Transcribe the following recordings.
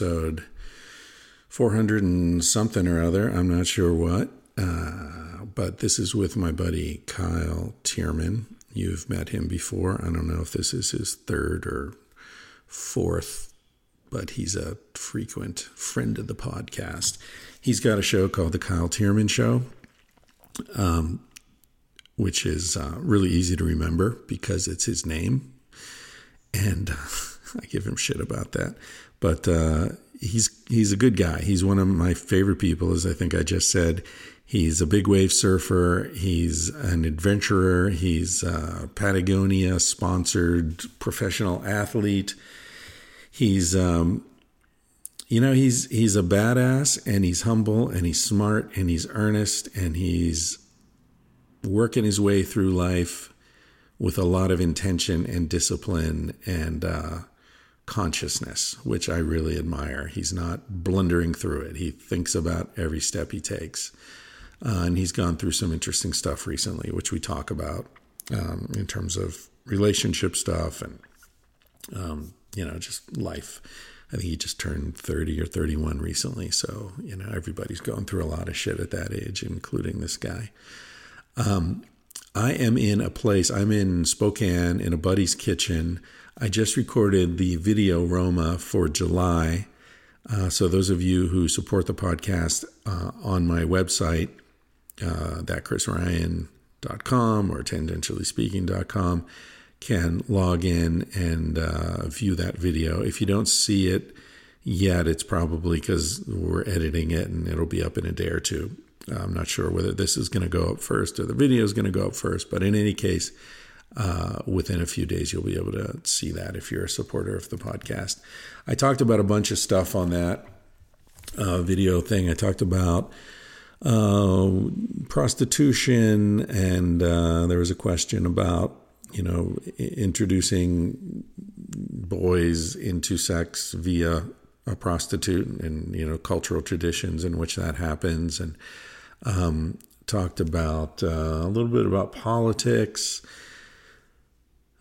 Episode 400 and something or other. I'm not sure what, uh, but this is with my buddy Kyle Thiermann. You've met him before. I don't know if this is his third or fourth, but he's a frequent friend of the podcast. He's got a show called The Kyle Thiermann Show um, which is uh, really easy to remember because it's his name. And I give him shit about that. But uh, he's he's a good guy. He's one of my favorite people, as I think I just said. He's a big wave surfer. He's an adventurer. He's a Patagonia sponsored professional athlete. He's um, you know he's he's a badass and he's humble and he's smart and he's earnest and he's working his way through life with a lot of intention and discipline and uh, consciousness, which I really admire. He's not blundering through it. He thinks about every step he takes. Uh, and he's gone through some interesting stuff recently, which we talk about um, in terms of relationship stuff and, um, you know, just life. I think he just turned 30 or 31 recently. So, you know, everybody's going through a lot of shit at that age, including this guy. Um, I am in a place, I'm in Spokane in a buddy's kitchen. I just recorded the video Roma for July. Uh, so, those of you who support the podcast uh, on my website, uh, thatchrisryan.com or tangentiallyspeaking.com, can log in and uh, view that video. If you don't see it yet, it's probably because we're editing it and it'll be up in a day or two. I'm not sure whether this is going to go up first or the video is going to go up first, but in any case, uh, within a few days, you'll be able to see that if you're a supporter of the podcast. I talked about a bunch of stuff on that uh, video thing. I talked about uh, prostitution, and uh, there was a question about you know introducing boys into sex via a prostitute and you know cultural traditions in which that happens and um, talked about uh, a little bit about politics.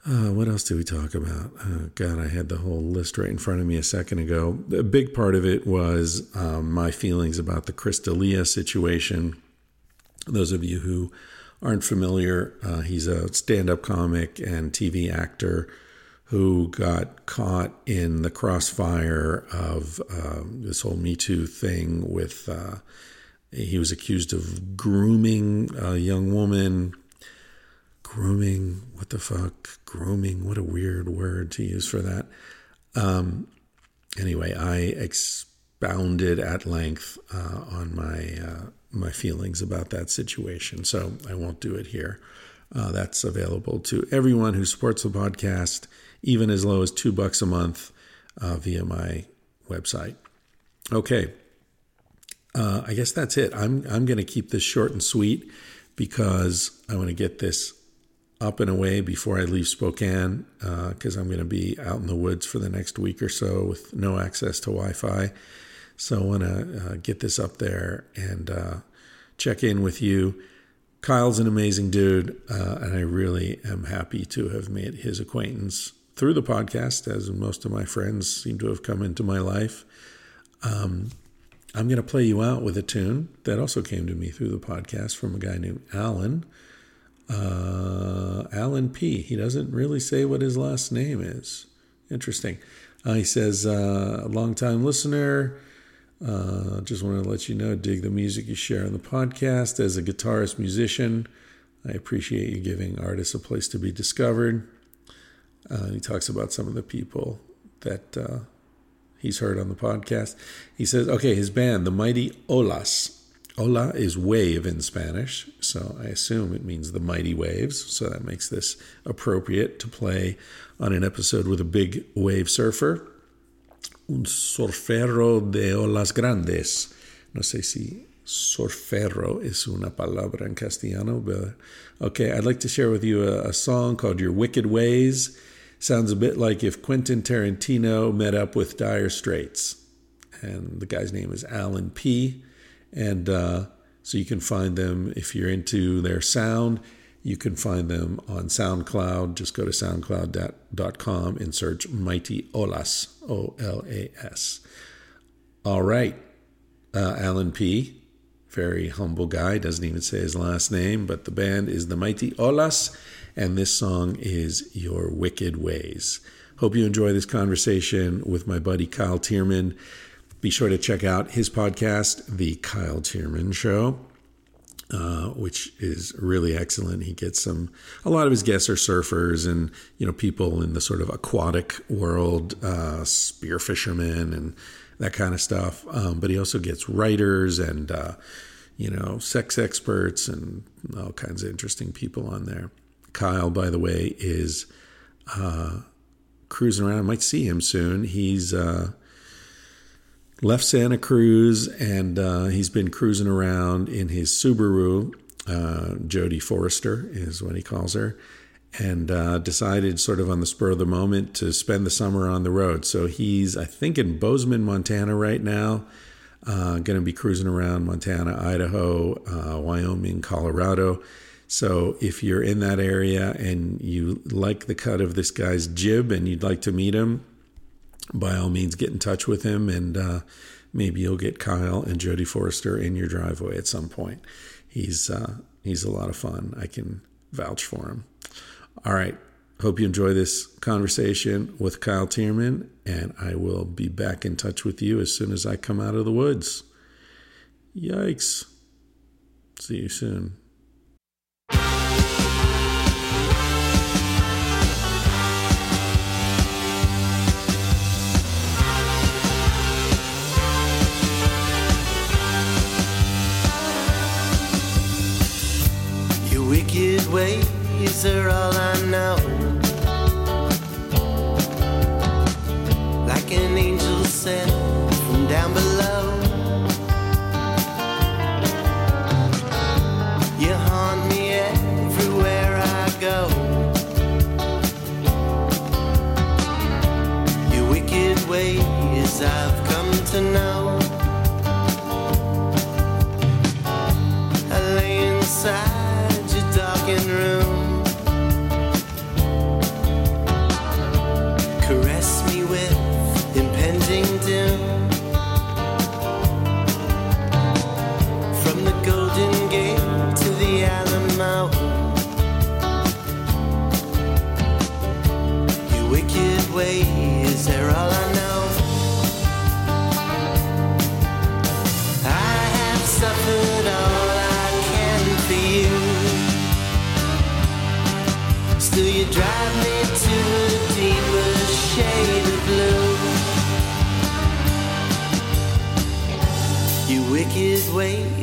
Uh, what else did we talk about? Oh, God, I had the whole list right in front of me a second ago. A big part of it was um, my feelings about the Chris D'Elia situation. Those of you who aren't familiar, uh, he's a stand up comic and TV actor who got caught in the crossfire of uh, this whole Me Too thing with uh, he was accused of grooming a young woman. Grooming, what the fuck? Grooming, what a weird word to use for that. Um, anyway, I expounded at length uh, on my uh, my feelings about that situation, so I won't do it here. Uh, that's available to everyone who supports the podcast, even as low as two bucks a month uh, via my website. Okay, uh, I guess that's it. I'm I'm going to keep this short and sweet because I want to get this up and away before I leave Spokane because uh, I'm going to be out in the woods for the next week or so with no access to Wi-Fi. So I want to uh, get this up there and uh, check in with you. Kyle's an amazing dude, uh, and I really am happy to have made his acquaintance through the podcast, as most of my friends seem to have come into my life. Um, I'm going to play you out with a tune that also came to me through the podcast from a guy named Alan. Uh, Alan P. He doesn't really say what his last name is. Interesting. Uh, he says, uh, long-time listener. Uh, just want to let you know, dig the music you share on the podcast. As a guitarist musician, I appreciate you giving artists a place to be discovered. Uh, he talks about some of the people that uh, he's heard on the podcast. He says, okay, his band, the Mighty Olas, Ola is wave in Spanish, so I assume it means the mighty waves. So that makes this appropriate to play on an episode with a big wave surfer. Un surfero de olas grandes. No sé si surfero es una palabra en castellano, but okay, I'd like to share with you a, a song called Your Wicked Ways. Sounds a bit like if Quentin Tarantino met up with Dire Straits. And the guy's name is Alan P. And uh, so you can find them if you're into their sound. You can find them on SoundCloud. Just go to soundcloud.com and search Mighty Olas, O L A S. All right. Uh, Alan P., very humble guy, doesn't even say his last name, but the band is the Mighty Olas, and this song is Your Wicked Ways. Hope you enjoy this conversation with my buddy Kyle Thiermann. Be sure to check out his podcast, The Kyle Thiermann Show. Uh, which is really excellent. He gets some. A lot of his guests are surfers and you know people in the sort of aquatic world, uh, spear fishermen and that kind of stuff. Um, but he also gets writers and uh, you know sex experts and all kinds of interesting people on there. Kyle, by the way, is uh, cruising around. I might see him soon. He's uh, left Santa Cruz and uh, he's been cruising around in his Subaru. Uh, Jodie Forrester is what he calls her, and uh, decided sort of on the spur of the moment to spend the summer on the road. So he's, I think, in Bozeman, Montana right now. Uh, going to be cruising around Montana, Idaho, uh, Wyoming, Colorado. So if you're in that area and you like the cut of this guy's jib and you'd like to meet him, by all means get in touch with him and uh, maybe you'll get Kyle and Jody Forrester in your driveway at some point. He's uh, he's a lot of fun. I can vouch for him. All right. Hope you enjoy this conversation with Kyle Thiermann, and I will be back in touch with you as soon as I come out of the woods. Yikes. See you soon. Wicked ways are all I know. Like an angel sent from down below. You haunt me everywhere I go. Your wicked ways I've come to know.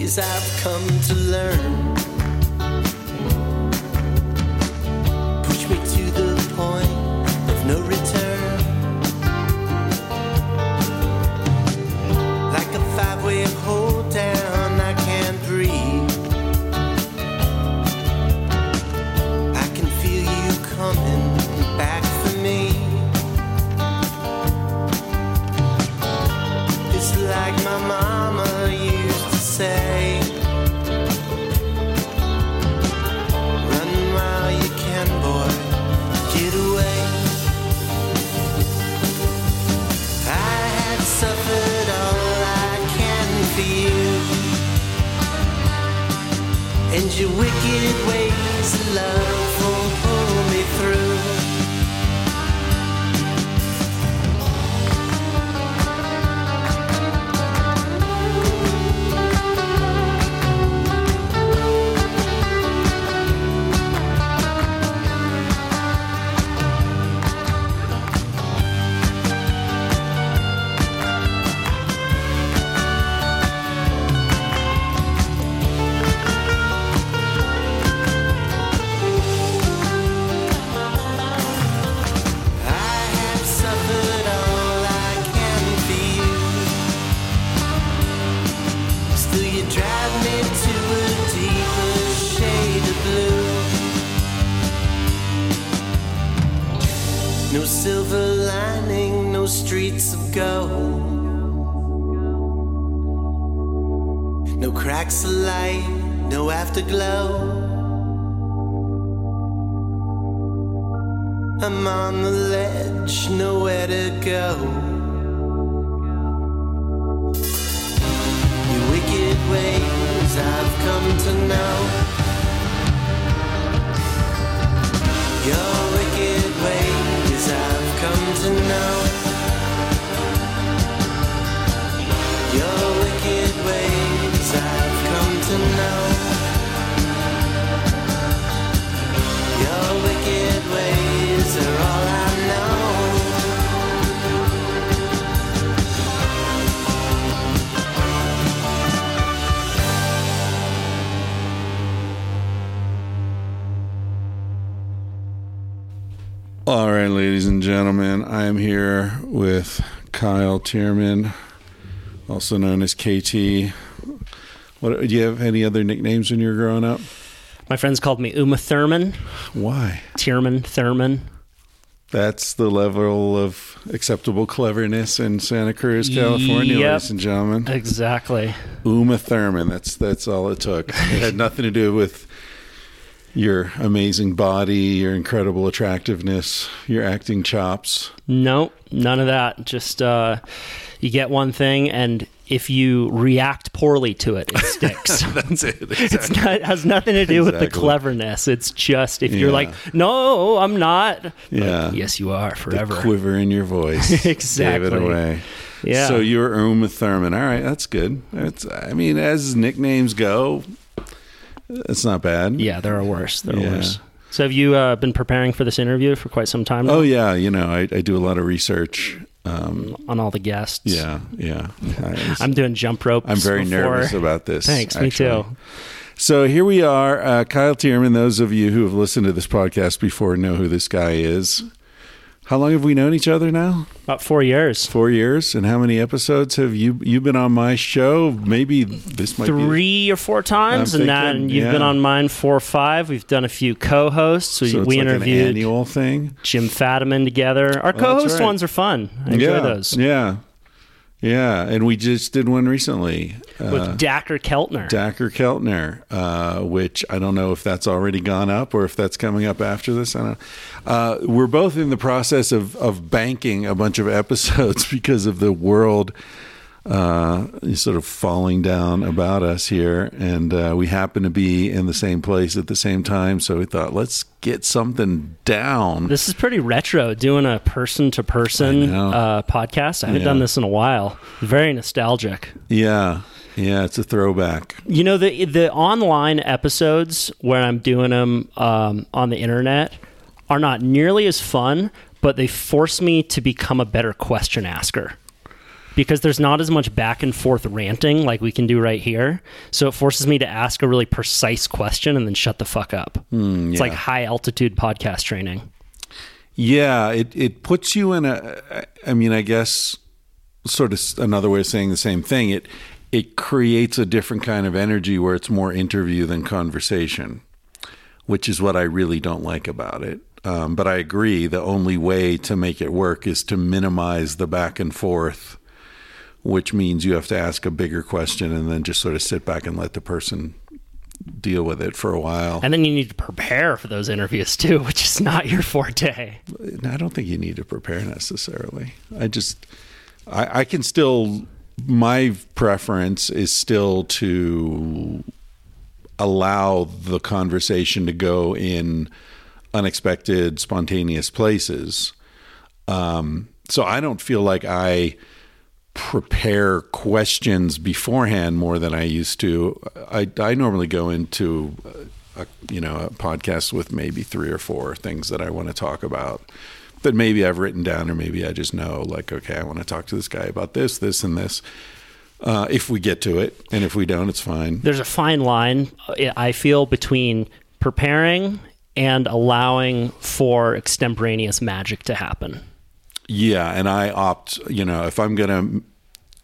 Ways I've come to learn. I am here with Kyle Thiermann, also known as KT. What do you have any other nicknames when you were growing up? My friends called me Uma Thurman, Why? Thiermann Thurman. That's the level of acceptable cleverness in Santa Cruz, California, Yep. ladies and gentlemen. Exactly. Uma Thurman. That's that's all it took. It had nothing to do with your amazing body, your incredible attractiveness, your acting chops. Nope, none of that. Just uh, you get one thing, and if you react poorly to it, it sticks. That's it. it's not, it has nothing to do with the cleverness. It's just if you're Yeah. like, no, I'm not. Like, Yeah. yes, you are the forever. quiver in your voice. Exactly. Gave it away. Yeah. So you're Uma Thurman. All right, that's good. That's I mean, as nicknames go, it's not bad. yeah, there are worse. There are Yeah. worse. So have you uh, been preparing for this interview for quite some time now Oh yeah, you know, I, I do a lot of research. Um, on all the guests? yeah, yeah. I- I'm doing jump ropes. I'm very before- nervous about this. Thanks, me too. So here we are, uh, Kyle Thiermann. Those of you who have listened to this podcast before know who this guy is. How long have we known each other now? About four years. Four years. And how many episodes have you you been on my show? Maybe this might be three or four times, I'm and then you've been on mine four or five. We've done a few co-hosts. We, so it's we like interviewed an annual thing. Jim Fadiman together. Our oh, that's co-host right. ones are fun. I enjoy yeah, those Yeah, yeah. And we just did one recently. Uh, with Dacher Keltner. Dacher Keltner, uh, which I don't know if that's already gone up or if that's coming up after this. I don't. Uh, we're both in the process of of banking a bunch of episodes because of the world uh, sort of falling down about us here, and uh, we happen to be in the same place at the same time. So we thought, let's get something down. this is pretty retro, doing a person-to-person uh, podcast. I haven't Yeah. done this in a while. Very nostalgic. yeah, yeah, it's a throwback. You know the the online episodes where I'm doing them um, on the internet are not nearly as fun, but they force me to become a better question asker because there's not as much back and forth ranting like we can do right here. So it forces me to ask a really precise question and then shut the fuck up. It's Hmm, yeah. like high altitude podcast training. Yeah, it it puts you in a. I mean, I guess sort of another way of saying the same thing. It it creates a different kind of energy where it's more interview than conversation, which is what I really don't like about it. Um, but I agree. The only way to make it work is to minimize the back and forth, which means you have to ask a bigger question and then just sort of sit back and let the person deal with it for a while. And then you need to prepare for those interviews too, which is not your forte. I don't think you need to prepare necessarily. I just, I, I can still, my preference is still to allow the conversation to go in unexpected, spontaneous places. Um, so I don't feel like I prepare questions beforehand more than I used to. I, I normally go into a, you know a podcast with maybe three or four things that I want to talk about that maybe I've written down or maybe I just know like okay I want to talk to this guy about this this and this uh, if we get to it and if we don't it's fine there's a fine line uh, I feel between preparing and allowing for extemporaneous magic to happen. Yeah and I opt you know if I'm gonna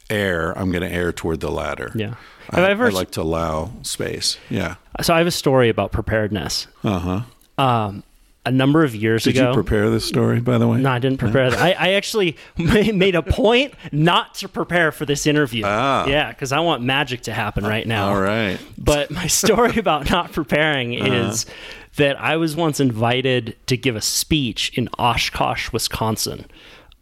air I'm gonna air toward the latter Yeah. I, ever I like to allow space yeah So I have a story about preparedness. uh huh Um, a number of years Did ago. Did you prepare this story, by the way? No, I didn't prepare that. I, I actually made a point not to prepare for this interview. Ah. Yeah, because I want magic to happen right now. All right. But my story about not preparing is that I was once invited to give a speech in Oshkosh, Wisconsin,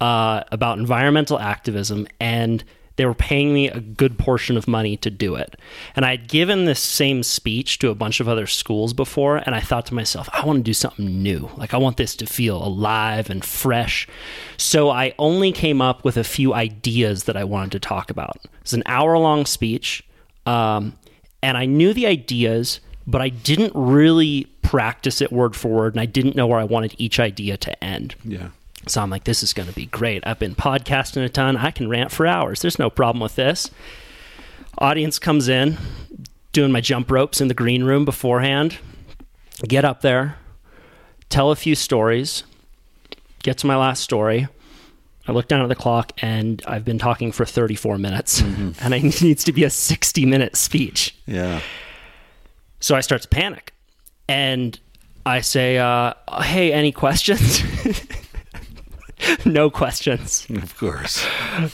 uh, about environmental activism, and they were paying me a good portion of money to do it. And I had given this same speech to a bunch of other schools before, and I thought to myself, I want to do something new. Like, I want this to feel alive and fresh. So I only came up with a few ideas that I wanted to talk about. It's an hour long speech. Um, and I knew the ideas, but I didn't really practice it word for word, and I didn't know where I wanted each idea to end. Yeah. So I'm like, this is going to be great. I've been podcasting a ton. I can rant for hours. There's no problem with this. Audience comes in, doing my jump ropes in the green room beforehand. Get up there, tell a few stories, get to my last story. I look down at the clock and I've been talking for 34 minutes, and it needs to be a 60 minute speech. Yeah. So I start to panic and I say, uh, Hey, any questions? no questions. Of course.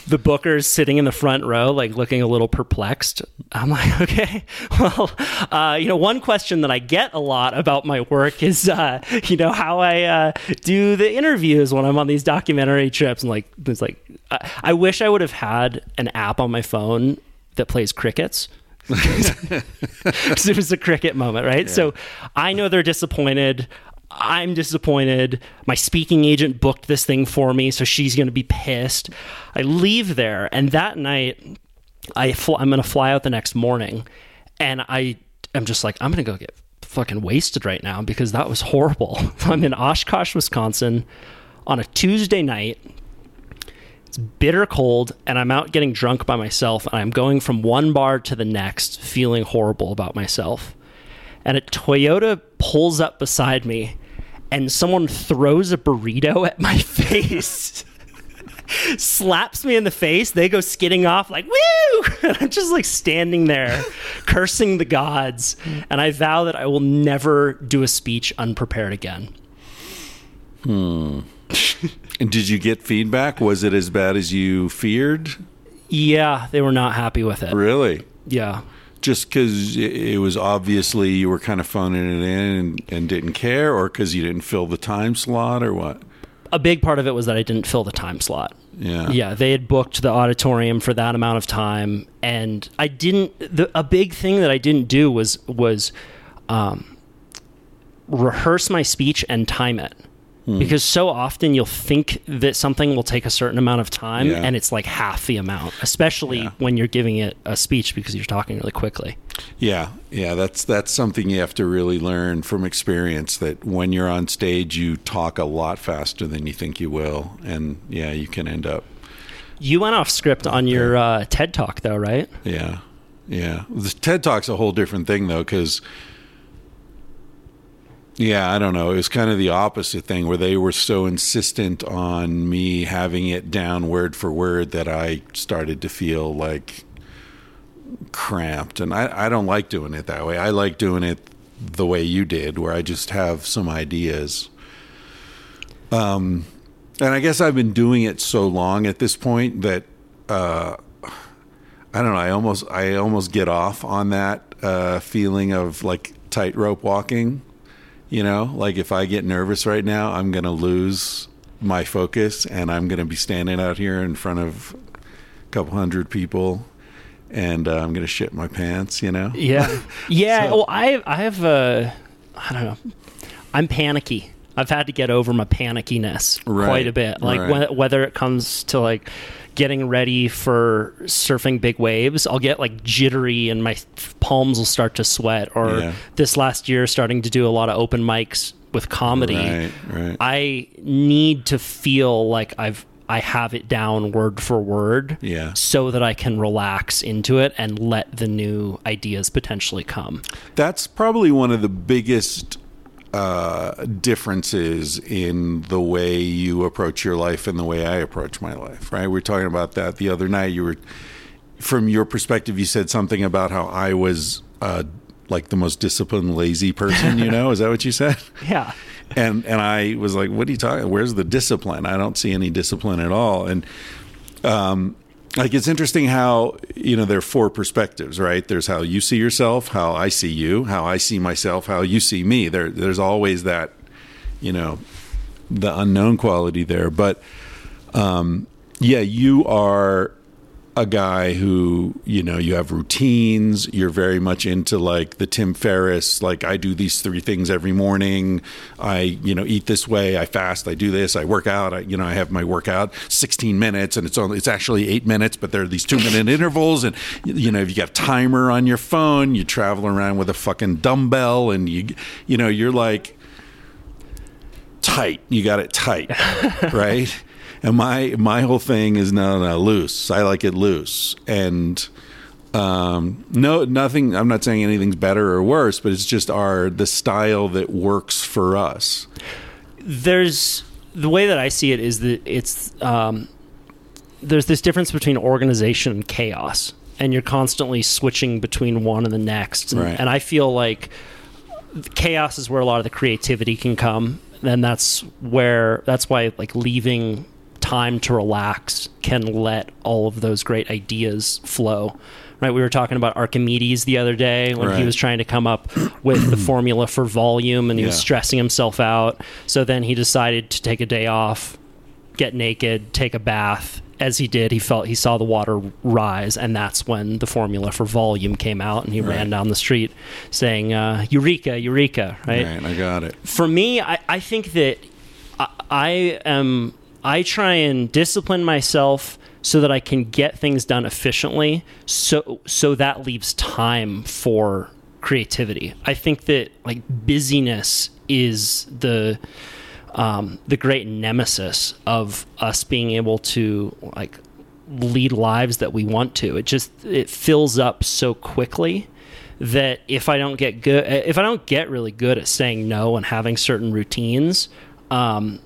The booker's sitting in the front row, like looking a little perplexed. I'm like, okay, well, uh, you know, one question that I get a lot about my work is, uh, you know, how I uh, do the interviews when I'm on these documentary trips. And like, it's like, I, I wish I would have had an app on my phone that plays crickets. It was a cricket moment, right? So I know they're disappointed. I'm disappointed. My speaking agent booked this thing for me, so she's going to be pissed. I leave there, and that night, I fl- I'm going to fly out the next morning, and I am just like, I'm going to go get fucking wasted right now because that was horrible. I'm in Oshkosh, Wisconsin, on a Tuesday night. It's bitter cold, and I'm out getting drunk by myself, and I'm going from one bar to the next, feeling horrible about myself. And a Toyota pulls up beside me, and someone throws a burrito at my face. slaps me in the face. They go skidding off like woo. And I'm just like standing there, cursing the gods, and I vow that I will never do a speech unprepared again. Hmm. and did you get feedback? Was it as bad as you feared? Yeah, they were not happy with it. Really? Yeah. Just because it was obviously you were kind of phoning it in and, and didn't care, or because you didn't fill the time slot, or what? A big part of it was that I didn't fill the time slot. Yeah. Yeah, they had booked the auditorium for that amount of time, and I didn't. The, a big thing that I didn't do was was um, rehearse my speech and time it. Hmm. Because so often you'll think that something will take a certain amount of time, Yeah. and it's like half the amount, especially Yeah. when you're giving it a speech because you're talking really quickly. Yeah, yeah, that's that's something you have to really learn from experience. That when you're on stage, you talk a lot faster than you think you will, and yeah, you can end up. You went off script on your uh, TED talk, though, right? Yeah, yeah. The TED Talk's a whole different thing though, because yeah, I don't know. It was kind of the opposite thing where they were so insistent on me having it down word for word that I started to feel like cramped, and I, I don't like doing it that way. I like doing it the way you did, where I just have some ideas. Um, and I guess I've been doing it so long at this point that uh, I don't know. I almost I almost get off on that uh, feeling of like tightrope walking. You know, like if I get nervous right now, I'm gonna lose my focus, and I'm gonna be standing out here in front of a couple hundred people, and uh, I'm gonna shit my pants. You know? Yeah, yeah. well, I I have uh, I don't know. I'm panicky. I've had to get over my panickiness Right, quite a bit. Like right. when, whether it comes to like getting ready for surfing big waves, I'll get like jittery and my palms will start to sweat. Or Yeah. this last year, starting to do a lot of open mics with comedy. Right, right. I need to feel like I've I have it down word for word Yeah. so that I can relax into it and let the new ideas potentially come. That's probably one of the biggest uh, differences in the way you approach your life and the way I approach my life. Right? We were talking about that the other night. You were, from your perspective, you said something about how I was uh, like the most disciplined, lazy person. You know, is that what you said? Yeah. and and I was like, "What are you talking? Where's the discipline? I don't see any discipline at all." And um, like it's interesting how you know there are four perspectives, right? There's how you see yourself, how I see you, how I see myself, how you see me. There, there's always that, you know, the unknown quality there. But um, yeah, you are a guy who you know you have routines. You're very much into like the tim ferriss like i do these three things every morning. I you know eat this way i fast i do this i work out i you know i have my workout 16 minutes and it's only it's actually eight minutes but there are these two minute intervals and you know if you got a timer on your phone you travel around with a fucking dumbbell and you you know you're like tight. You got it tight right and my my whole thing is no no loose. I like it loose. And um, no nothing i'm not saying anything's better or worse but it's just our the style that works for us. There's the way that I see it is that it's um, there's this difference between organization and chaos, and you're constantly switching between one and the next. And, Right. and I feel like chaos is where a lot of the creativity can come, and that's where that's why like leaving time to relax can let all of those great ideas flow. Right, we were talking about Archimedes the other day when he was trying to come up with the formula for volume, and he was stressing himself out. So then he decided to take a day off, get naked, take a bath. As he did, he felt he saw the water rise, and that's when the formula for volume came out, and he ran down the street saying uh, "Eureka, Eureka!" Right? right i got it For me, I, I think that I, I am. I try and discipline myself so that I can get things done efficiently. So so that leaves time for creativity. I think that like busyness is the um, the great nemesis of us being able to like lead lives that we want to. It just it fills up so quickly that if I don't get good, if I don't get really good at saying no and having certain routines, um,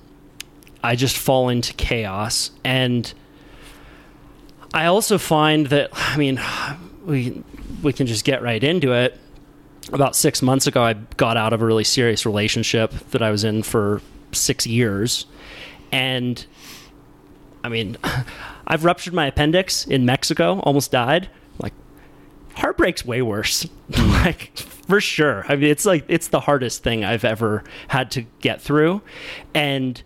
I just fall into chaos. And I also find that I mean, we we can just get right into it about six months ago, I got out of a really serious relationship that I was in for six years. And I mean, I've ruptured my appendix in Mexico, almost died. Like, heartbreak's way worse. like, for sure. I mean, it's like, it's the hardest thing I've ever had to get through. And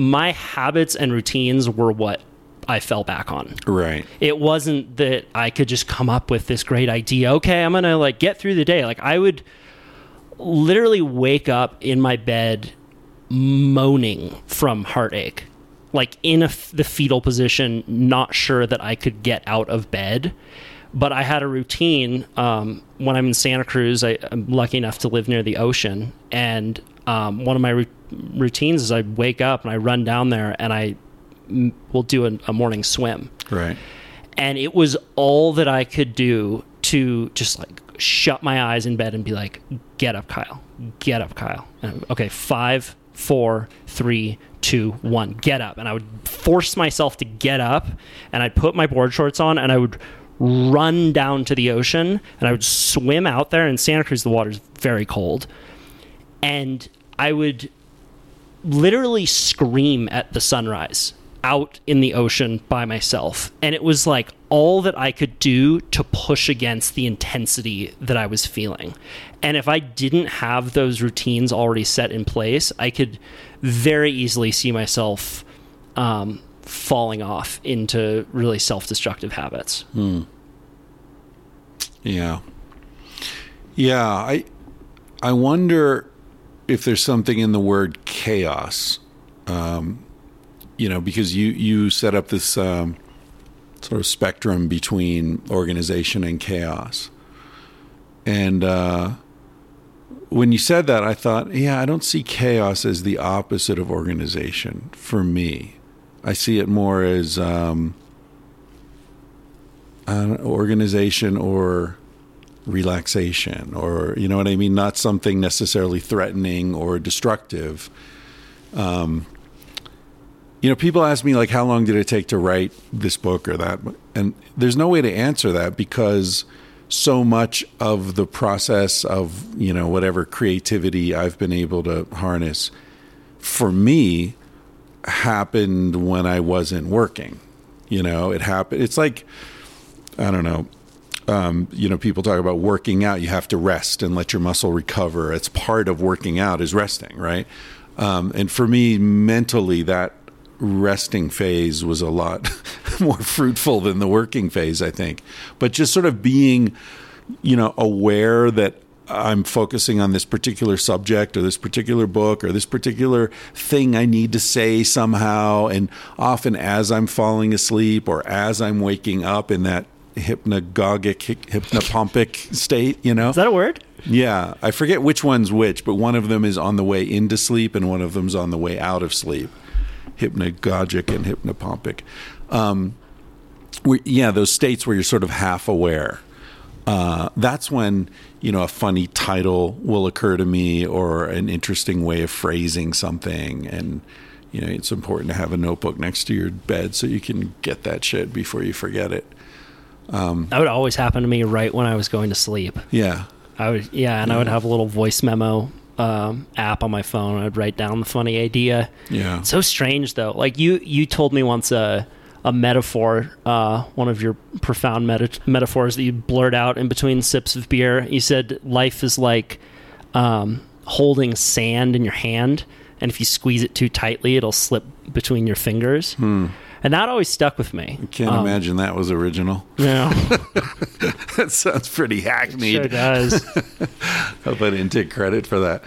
my habits and routines were what I fell back on right it wasn't that I could just come up with this great idea. Okay, I'm gonna like get through the day. Like I would literally wake up in my bed moaning from heartache, like in a f the fetal position, not sure that I could get out of bed. But I had a routine um, when I'm in Santa Cruz. I, I'm lucky enough to live near the ocean, and um, one of my ru- routines is I wake up and I run down there and I mm, will do a, a morning swim right and it was all that I could do to just like shut my eyes in bed and be like, "Get up, Kyle. Get up, Kyle." And, okay, five, four, three, two, one. Get up, and I would force myself to get up, and I'd put my board shorts on, and I would run down to the ocean, and I would swim out there. In Santa Cruz, the water's very cold, and I would literally scream at the sunrise out in the ocean by myself. And it was like all that I could do to push against the intensity that I was feeling. And if I didn't have those routines already set in place, I could very easily see myself um, falling off into really self destructive habits. Yeah. Yeah, I I wonder if there's something in the word chaos. Um, you know, because you you set up this um, sort of spectrum between organization and chaos. And uh, when you said that, I thought, yeah, I don't see chaos as the opposite of organization for me. I see it more as um, uh, organization or relaxation or you know what i mean not something necessarily threatening or destructive um you know people ask me like how long did it take to write this book or that and there's no way to answer that because so much of the process of you know whatever creativity i've been able to harness for me happened when I wasn't working. You know, it happened. It's like I don't know. Um, you know, people talk about working out. You have to rest and let your muscle recover. It's part of working out is resting, right? Um, and for me, mentally, that resting phase was a lot more fruitful than the working phase, I think. But just sort of being, you know, aware that I'm focusing on this particular subject or this particular book or this particular thing I need to say somehow. And often as I'm falling asleep or as I'm waking up in that hypnagogic, hypnopompic state, you know? Is that a word? Yeah, I forget which one's which, but one of them is on the way into sleep and one of them's on the way out of sleep. Hypnagogic and hypnopompic. Um, we, yeah, those states where you're sort of half aware. Uh, that's when you know a funny title will occur to me or an interesting way of phrasing something, and you know it's important to have a notebook next to your bed so you can get that shit before you forget it. That would always happen to me right when I was going to sleep. Yeah, I would, yeah, and I would have a little voice memo um, app on my phone. I'd write down the funny idea. yeah. So strange though. Like you, you told me once a a metaphor, uh, one of your profound meta- metaphors that you blurt out in between sips of beer. You said life is like um, holding sand in your hand, and if you squeeze it too tightly, it'll slip between your fingers. And that always stuck with me. I can't Um, imagine that was original. Yeah, that sounds pretty sure hackneyed. does. Hope I didn't take credit for that.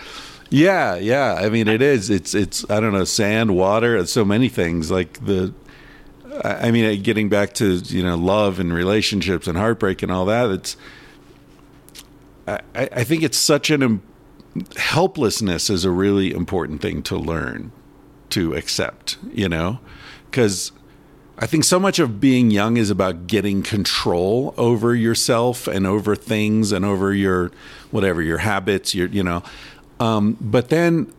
Yeah, yeah. I mean, it is. It's it's. I don't know. Sand, water, so many things. Like the. I I mean, getting back to you know love and relationships and heartbreak and all that. It's. I, I I think it's such an im- helplessness is a really important thing to learn, to accept. You know, because I think so much of being young is about getting control over yourself and over things and over your whatever your habits, your you know. Um, but then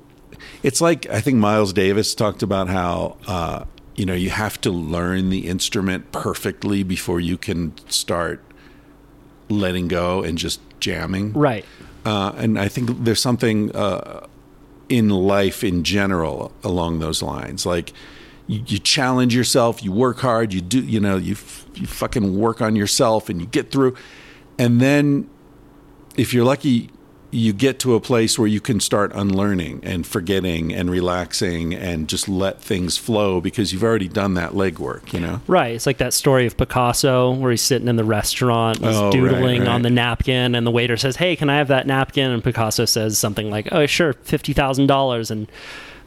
it's like I think Miles Davis talked about how uh, you know you have to learn the instrument perfectly before you can start letting go and just jamming. right. Uh, and I think there's something uh, in life in general along those lines. Like you, you challenge yourself, you work hard, you do, you know, you you fucking work on yourself, and you get through. And then, if you're lucky, you get to a place where you can start unlearning and forgetting and relaxing and just let things flow because you've already done that legwork. You know. Right. It's like that story of Picasso where he's sitting in the restaurant, he's Oh, right, doodling right. on the napkin, and the waiter says, Hey, can I have that napkin? And Picasso says something like, Oh, sure, $50,000. And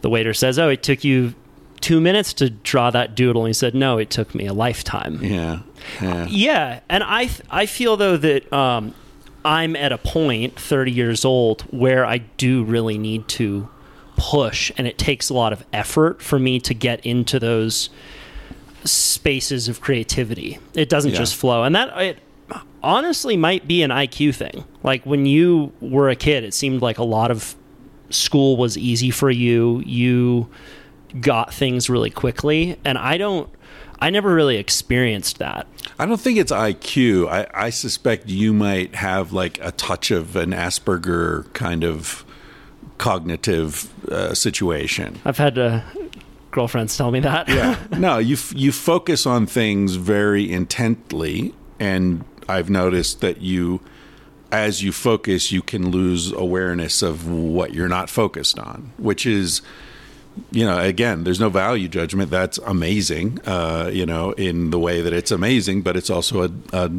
the waiter says, Oh, it took you two minutes to draw that doodle. And he said, No, it took me a lifetime. Yeah. Yeah. Yeah, and I th- I feel though that um, I'm at a point, 30 years old, where I do really need to push, and it takes a lot of effort for me to get into those spaces of creativity. It doesn't Yeah. just flow, and that it honestly might be an IQ thing. Like when you were a kid, it seemed like a lot of school was easy for you. You got things really quickly, and I don't. I never really experienced that. I don't think it's IQ. I, I suspect you might have like a touch of an Asperger kind of cognitive uh, situation. I've had uh, girlfriends tell me that. Yeah. no, you f- you focus on things very intently, and I've noticed that you, as you focus, you can lose awareness of what you're not focused on, which is. You know, again, there's no value judgment. That's amazing, uh, you know, in the way that it's amazing, but it's also a, a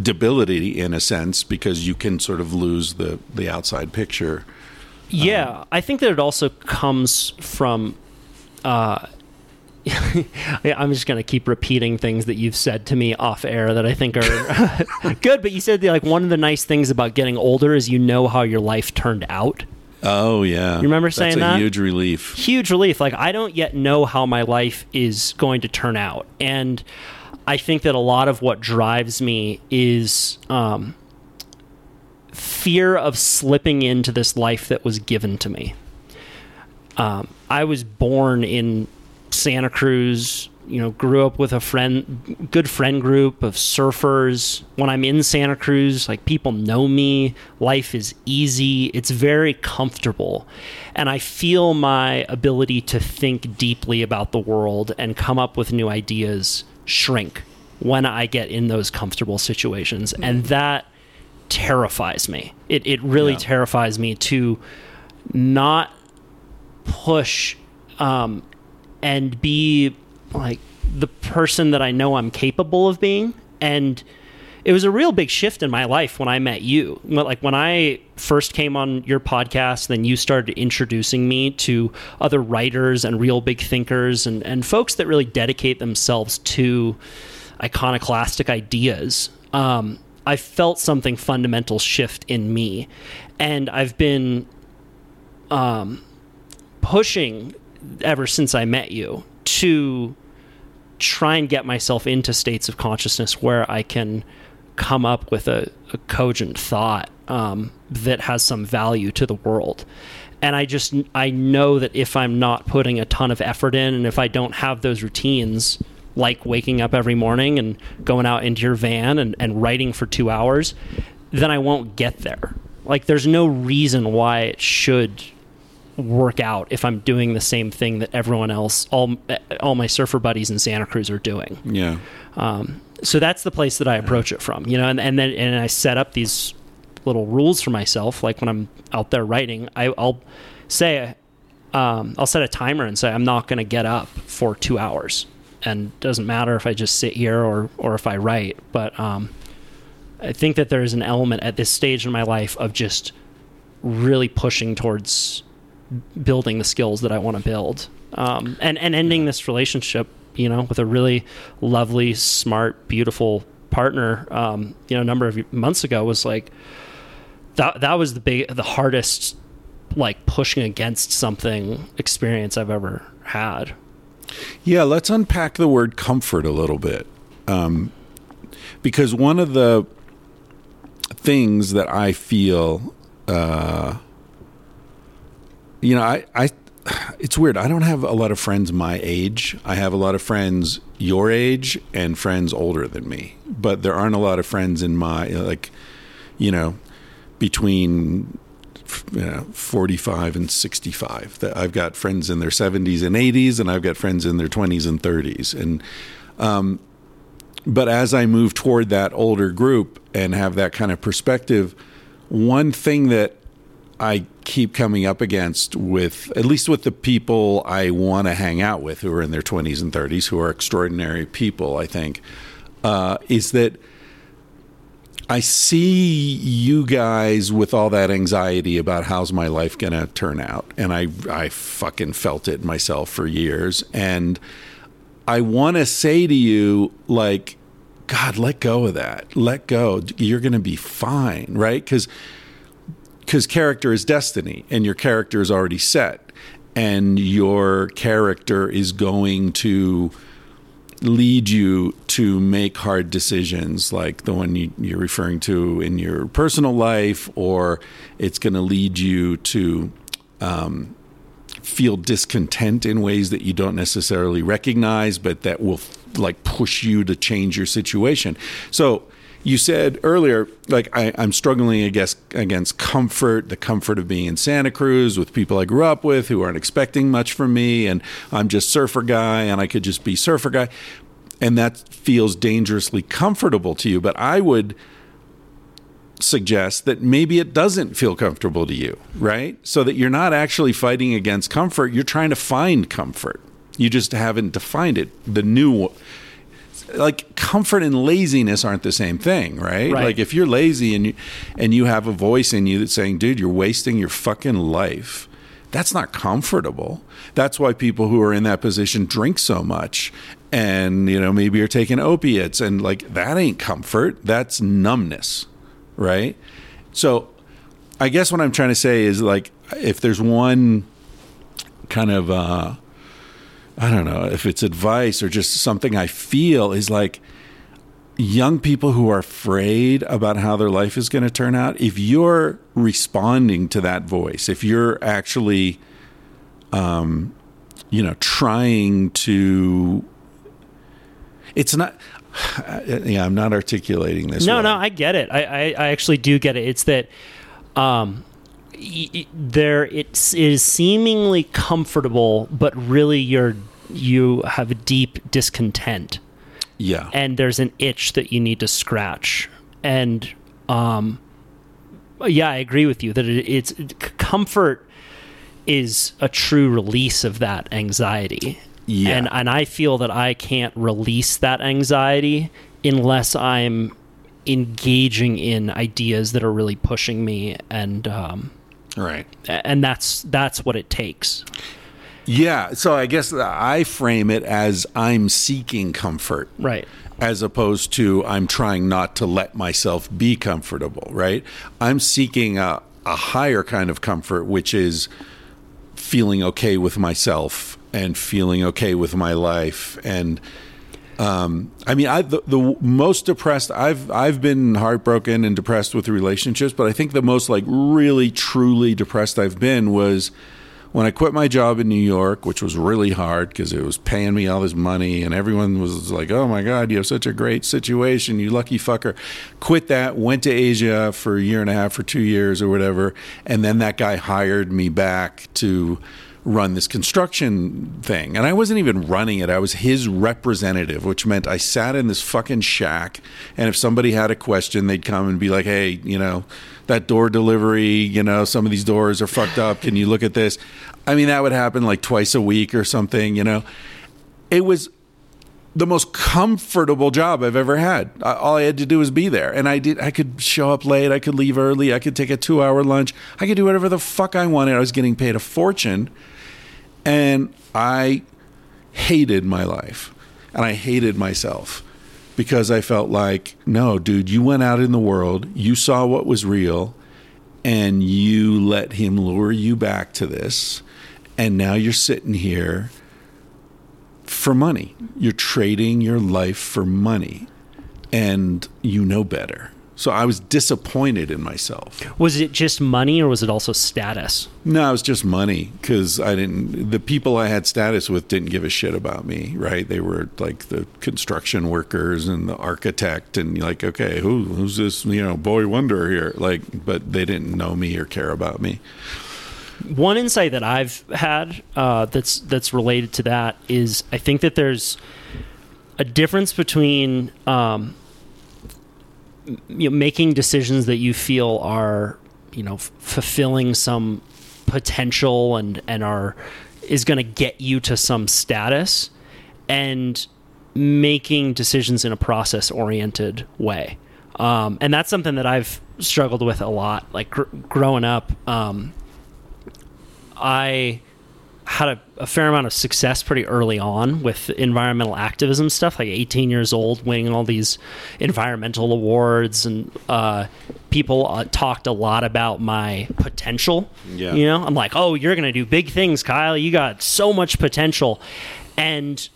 debility in a sense because you can sort of lose the, the outside picture. yeah, I think that it also comes from. Uh, I'm just going to keep repeating things that you've said to me off air that I think are good. But you said that, like one of the nice things about getting older is you know how your life turned out. Oh, yeah. You remember That's saying a that? huge relief. huge relief. Like I don't yet know how my life is going to turn out, and I think that a lot of what drives me is um, fear of slipping into this life that was given to me. Um, I was born in Santa Cruz, you know, grew up with a friend, good friend group of surfers. When I'm in Santa Cruz, like people know me. Life is easy. It's very comfortable. And I feel my ability to think deeply about the world and come up with new ideas shrink when I get in those comfortable situations. And that terrifies me. It, it really Yeah. terrifies me to not push um, and be like the person that I know I'm capable of being. And it was a real big shift in my life when I met you. Like when I first came on your podcast, then you started introducing me to other writers and real big thinkers and, and folks that really dedicate themselves to iconoclastic ideas. Um, I felt something fundamental shift in me. And I've been um, pushing ever since I met you to try and get myself into states of consciousness where I can come up with a, a cogent thought um, that has some value to the world. And I just I know that if I'm not putting a ton of effort in, and if I don't have those routines, like waking up every morning and going out into your van and, and writing for two hours, then I won't get there. Like there's no reason why it should work out if I'm doing the same thing that everyone else, all all my surfer buddies in Santa Cruz are doing. Yeah. Um, so that's the place that I approach it from, you know, and, and then and I set up these little rules for myself. Like when I'm out there writing, I, I'll say, um, I'll set a timer and say I'm not going to get up for two hours, and doesn't matter if I just sit here or or if I write. But um, I think that there is an element at this stage in my life of just really pushing towards building the skills that I want to build, um, and and ending this relationship, you know, with a really lovely, smart, beautiful partner. Um, you know, a number of months ago was like that. That was the big, the hardest, like pushing against something experience I've ever had. Yeah, let's unpack the word comfort a little bit. Um, because one of the things that I feel, uh, you know, I, I, it's weird. I don't have a lot of friends my age. I have a lot of friends your age and friends older than me, but there aren't a lot of friends in my, like, you know, between you know 45 and 65 that i've got friends in their 70s and 80s and i've got friends in their 20s and 30s and um, but as i move toward that older group and have that kind of perspective one thing that i keep coming up against with at least with the people i want to hang out with who are in their 20s and 30s who are extraordinary people i think uh, is that I see you guys with all that anxiety about how's my life going to turn out. And I, I fucking felt it myself for years. And I want to say to you, like, God, let go of that. Let go. You're going to be fine, right? Because because character is destiny and your character is already set and your character is going to lead you to make hard decisions like the one you, you're referring to in your personal life, or it's going to lead you to um, feel discontent in ways that you don't necessarily recognize, but that will like push you to change your situation. So, you said earlier, like I, I'm struggling against against comfort, the comfort of being in Santa Cruz with people I grew up with who aren't expecting much from me, and I'm just surfer guy, and I could just be surfer guy, and that feels dangerously comfortable to you. But I would suggest that maybe it doesn't feel comfortable to you, right? So that you're not actually fighting against comfort, you're trying to find comfort. You just haven't defined it. The new like comfort and laziness aren't the same thing, right? Right. Like if you're lazy and you and you have a voice in you that's saying, "Dude, you're wasting your fucking life." That's not comfortable. That's why people who are in that position drink so much and, you know, maybe you're taking opiates and like that ain't comfort. That's numbness, right? So, I guess what I'm trying to say is like if there's one kind of uh I don't know if it's advice or just something I feel is like young people who are afraid about how their life is going to turn out. If you're responding to that voice, if you're actually, um, you know, trying to it's not. Yeah, I'm not articulating this. No, well. no, I get it. I, I, I actually do get it. It's that um, there it's, seemingly comfortable, but really you're you have a deep discontent, yeah, and there's an itch that you need to scratch. And um, yeah, I agree with you that it, it's comfort is a true release of that anxiety. Yeah. And and I feel that I can't release that anxiety unless I'm engaging in ideas that are really pushing me and um, right. and that's that's what it takes. Yeah, so I guess I frame it as I'm seeking comfort. Right. As opposed to I'm trying not to let myself be comfortable, right? I'm seeking a, a higher kind of comfort, which is feeling okay with myself and feeling okay with my life. And um, I mean, I the, the most depressed I've I've been heartbroken and depressed with relationships, but I think the most like really truly depressed I've been was when I quit my job in New York, which was really hard because it was paying me all this money, and everyone was like, "Oh my God, you have such a great situation, you lucky fucker." Quit that, went to Asia for a year and a half, for two years or whatever, and then that guy hired me back to run this construction thing. And I wasn't even running it. I was his representative, which meant I sat in this fucking shack. And if somebody had a question, they'd come and be like, hey, you know, that door delivery, you know, some of these doors are fucked up. Can you look at this? I mean, that would happen like twice a week or something, you know. It was the most comfortable job I've ever had. All I had to do was be there, and I did. I could show up late. I could leave early. I could take a two-hour lunch. I could do whatever the fuck I wanted. I was getting paid a fortune, and I hated my life, and I hated myself. Because I felt like, no, dude, you went out in the world, you saw what was real, and you let him lure you back to this, and now you're sitting here for money. You're trading your life for money, and you know better. So I was disappointed in myself. Was it just money or was it also status? No, it was just money because I didn't. The people I had status with didn't give a shit about me, right? They were like the construction workers and the architect, and like, okay, who who's this? You know, boy wonder here. Like, but they didn't know me or care about me. One insight that I've had uh, that's that's related to that is I think that there's a difference between um, you know, making decisions that you feel are you know f- fulfilling some potential and and are is going to get you to some status and making decisions in a process oriented way. Um, and that's something that I've struggled with a lot like gr- growing up um, I had a, a fair amount of success pretty early on with environmental activism stuff, like 18 years old, winning all these environmental awards, and uh, people uh, talked a lot about my potential. Yeah. You know, I'm like, oh, you're going to do big things, Kyle. You got so much potential. And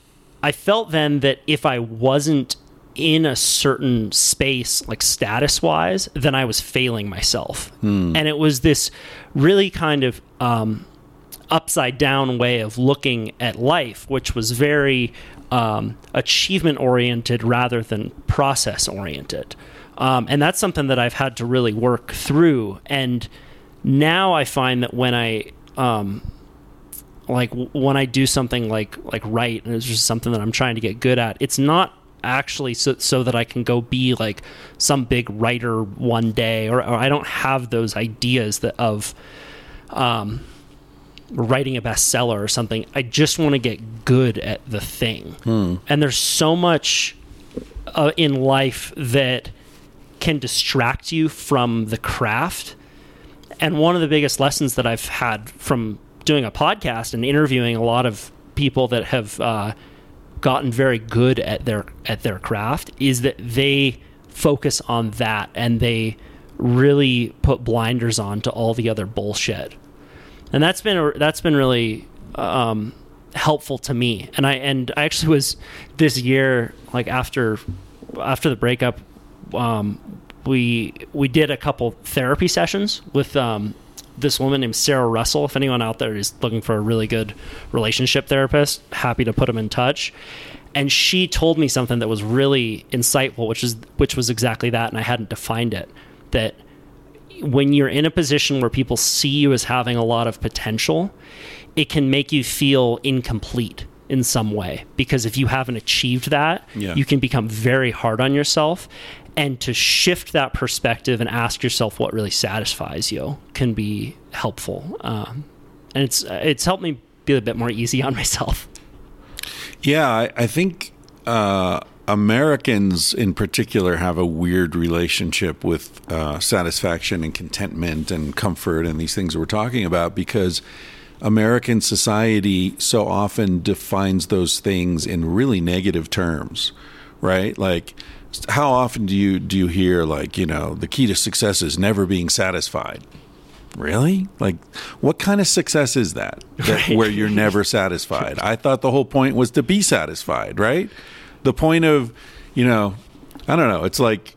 I felt then that if I wasn't in a certain space, like status wise, then I was failing myself. And it was this really kind of um, upside down way of looking at life, which was very um, achievement oriented rather than process oriented. Um, and that's something that I've had to really work through. And now I find that when I um, like when I do something like like write, and it's just something that I'm trying to get good at. It's not actually so, so that I can go be like some big writer one day, or, or I don't have those ideas that of um, writing a bestseller or something. I just want to get good at the thing. And there's so much uh, in life that can distract you from the craft. And one of the biggest lessons that I've had from doing a podcast and interviewing a lot of people that have uh, gotten very good at their at their craft is that they focus on that and they really put blinders on to all the other bullshit and that's been a, that's been really um, helpful to me. And I and I actually was this year like after after the breakup, um, we we did a couple therapy sessions with um, this woman named Sarah Russell. If anyone out there is looking for a really good relationship therapist, happy to put them in touch. and she told me something that was really insightful, which is which was exactly that, and I hadn't defined it. That when you're in a position where people see you as having a lot of potential, it can make you feel incomplete in some way because if you haven't achieved that, Yeah. you can become very hard on yourself. And to shift that perspective and ask yourself what really satisfies you can be helpful. Um, and it's it's helped me be a bit more easy on myself. Yeah, I, I think uh, Americans in particular have a weird relationship with uh, satisfaction and contentment and comfort and these things we're talking about because American society so often defines those things in really negative terms, right? Like, how often do you do you hear like you know the key to success is never being satisfied? Really? Like, what kind of success is that? that Where you're never satisfied? I thought the whole point was to be satisfied, right? The point of, you know, I don't know. It's like,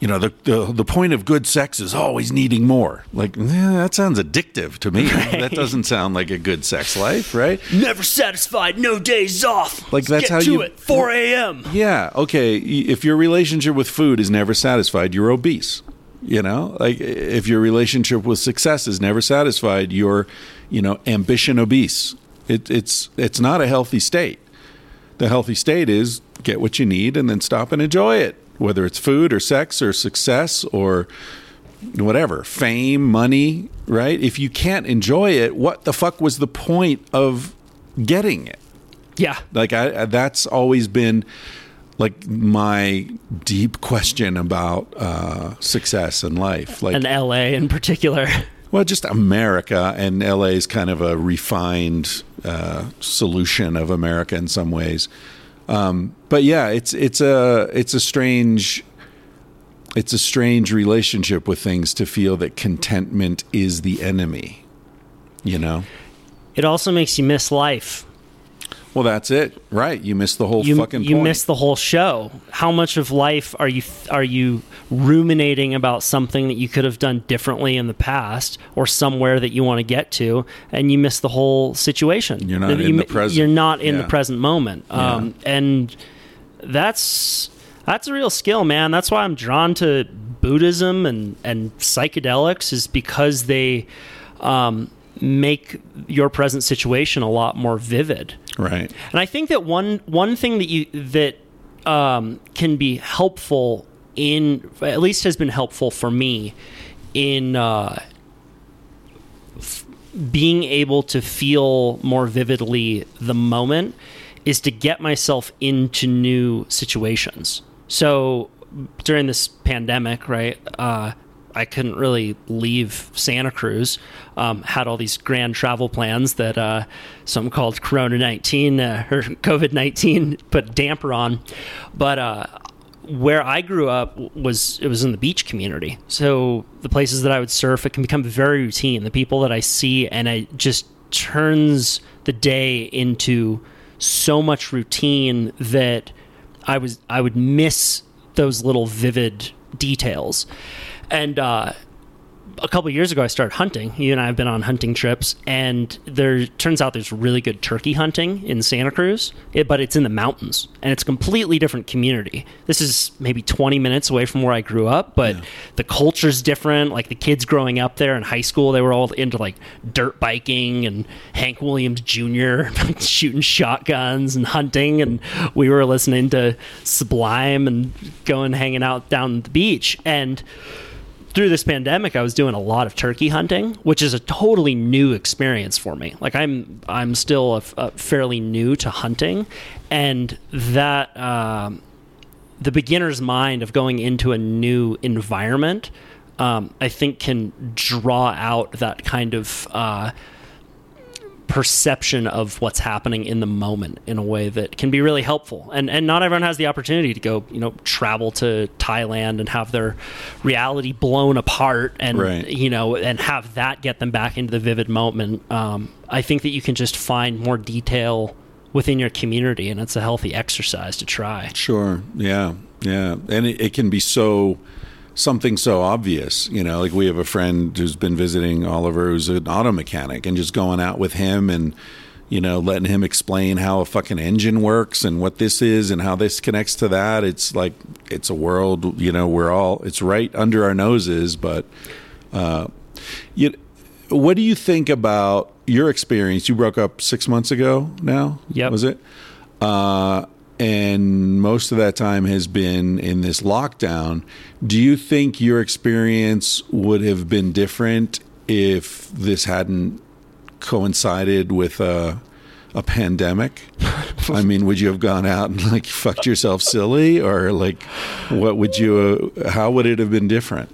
you know, the the, the point of good sex is always needing more. Like, eh, that sounds addictive to me. That doesn't sound like a good sex life, right? Never satisfied, no days off. Like, that's Get how you- it. 4 a.m. Yeah. Okay. If your relationship with food is never satisfied, you're obese. You know, like if your relationship with success is never satisfied, you're, you know, ambition obese. It, it's it's not a healthy state. The healthy state is get what you need and then stop and enjoy it, whether it's food or sex or success or whatever, fame, money, right? If you can't enjoy it, what the fuck was the point of getting it? Yeah. Like I, that's always been like my deep question about uh, success in life. Like, And LA in particular. well, just America and LA is kind of a refined uh, solution of America in some ways. Um, but yeah, it's it's a it's a strange it's a strange relationship with things to feel that contentment is the enemy. You know. It also makes you miss life. Well, that's it, right? You missed the whole You fucking. you point. miss the whole show. How much of life are you are you ruminating about something that you could have done differently in the past or somewhere that you want to get to, and you miss the whole situation. You're not You in the present. You're not in Yeah. the present moment, um, and that's that's a real skill, man. That's why I'm drawn to Buddhism and and psychedelics is because they um, make your present situation a lot more vivid. right. And I think that one one thing that you that um, can be helpful in at least has been helpful for me in uh, f- being able to feel more vividly the moment is to get myself into new situations. So during this pandemic, right? Uh, I couldn't really leave Santa Cruz. Um, had all these grand travel plans that uh, something called Corona nineteen uh, or COVID nineteen put damper on. But uh, where I grew up was it was in the beach community. So the places that I would surf, it can become very routine. The people that I see, and it just turns the day into so much routine that I was I would miss those little vivid details. And uh, a couple years ago, I started hunting. You and I have been on hunting trips, and there turns out there's really good turkey hunting in Santa Cruz, it, but it's in the mountains, and it's a completely different community. This is maybe 20 minutes away from where I grew up, but the culture's different. Like the kids growing up there in high school, they were all into like dirt biking and Hank Williams Jr. shooting shotguns and hunting, and we were listening to Sublime and going hanging out down the beach and through this pandemic, I was doing a lot of turkey hunting, which is a totally new experience for me. Like I'm, I'm still a, a fairly new to hunting, and that um, the beginner's mind of going into a new environment, um, I think, can draw out that kind of. Uh, perception of what's happening in the moment in a way that can be really helpful. And and not everyone has the opportunity to go, you know, travel to Thailand and have their reality blown apart and Right. you know, and have that get them back into the vivid moment. Um, I think that you can just find more detail within your community and it's a healthy exercise to try. Sure. Yeah. Yeah. And it, it can be so something so obvious. You know, like we have a friend who's been visiting Oliver, who's an auto mechanic, and just going out with him and you know, letting him explain how a fucking engine works and what this is and how this connects to that. It's like it's a world, you know, we're all it's right under our noses, but uh you what do you think about your experience? You broke up 6 months ago now, Yep. was it? Uh and most of that time has been in this lockdown. Do you think your experience would have been different if this hadn't coincided with a a pandemic? I mean, would you have gone out and like fucked yourself silly, or like, what would you? Uh, how would it have been different?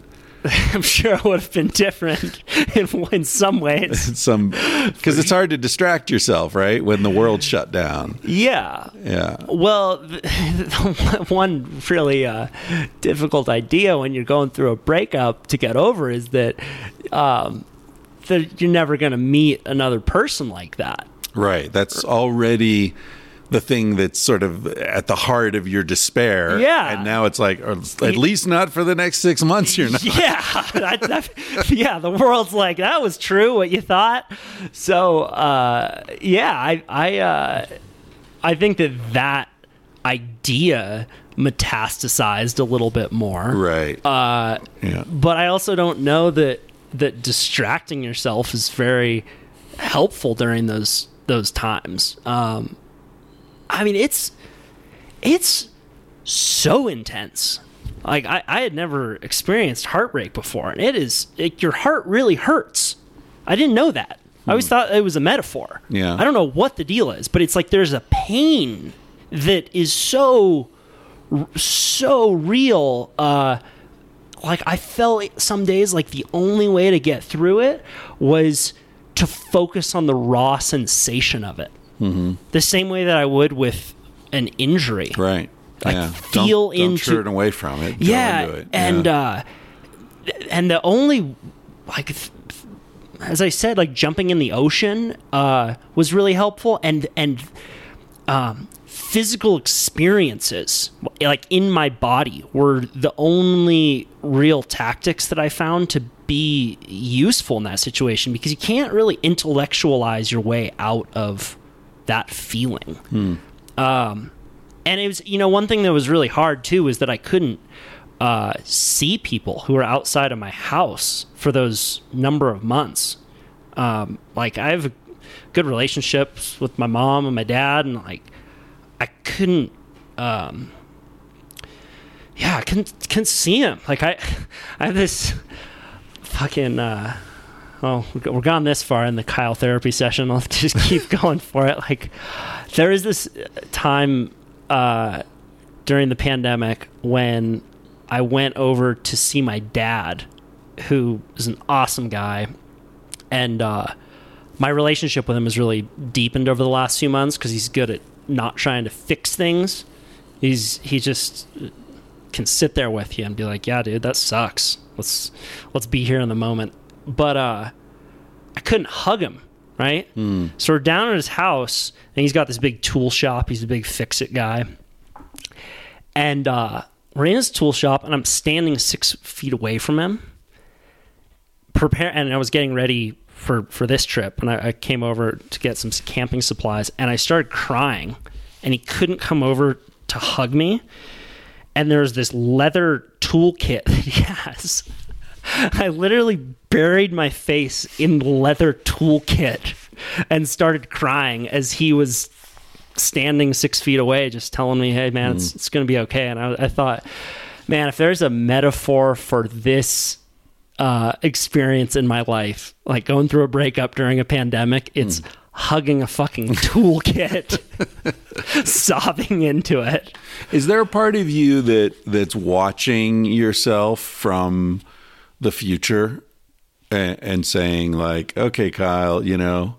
I'm sure it would have been different in, in some ways. Some because it's hard to distract yourself, right? When the world shut down. Yeah. Yeah. Well, one really uh, difficult idea when you're going through a breakup to get over is that um, that you're never going to meet another person like that. Right. That's already the thing that's sort of at the heart of your despair. Yeah. And now it's like, at least not for the next six months. You're not. Yeah, that, that- yeah. The world's like that was true what you thought. So uh, yeah, I I uh, I think that that idea metastasized a little bit more. Right. Uh, yeah. but I also don't know that that distracting yourself is very helpful during those those times. Um, I mean, it's it's so intense. Like I, I had never experienced heartbreak before, and it is it, your heart really hurts. I didn't know that. I always thought it was a metaphor. Yeah. I don't know what the deal is, but it's like there's a pain that is so so real. Uh, like I felt some days like the only way to get through it was to focus on the raw sensation of it. Mm-hmm. The same way that I would with an injury. Right. Yeah. feel don't, don't into- turn away from it. Yeah, it. and Yeah. uh, and the only like. As I said, like jumping in the ocean uh, was really helpful, and and um, physical experiences, like in my body, were the only real tactics that I found to be useful in that situation because you can't really intellectualize your way out of that feeling. Um, and it was, you know, one thing that was really hard too was that I couldn't uh, see people who were outside of my house for those number of months. Um, like I have good relationships with my mom and my dad, and like I couldn't, um, yeah, I couldn't couldn't see him. Like I, I have this fucking. Uh, well, we're gone this far in the Kyle therapy session. I'll just keep going for it. Like, there is this time uh, during the pandemic when I went over to see my dad, who is an awesome guy, and uh, my relationship with him has really deepened over the last few months because he's good at not trying to fix things. He's he just can sit there with you and be like, "Yeah, dude, that sucks. Let's let's be here in the moment." But uh, I couldn't hug him. Right, so we're down at his house, and he's got this big tool shop. He's a big fix-it guy, and uh, we're in his tool shop, and I'm standing six feet away from him, prepare. And I was getting ready for for this trip, and I, I came over to get some camping supplies, and I started crying, and he couldn't come over to hug me. And there's this leather toolkit that he has. I literally buried my face in the leather toolkit and started crying as he was standing six feet away, just telling me, "Hey, man, it's it's going to be okay." And I, I thought, man, if there's a metaphor for this uh, experience in my life, like going through a breakup during a pandemic, it's hugging a fucking toolkit, sobbing into it. Is there a part of you that that's watching yourself from the future and, and saying like, "Okay, Kyle, you know,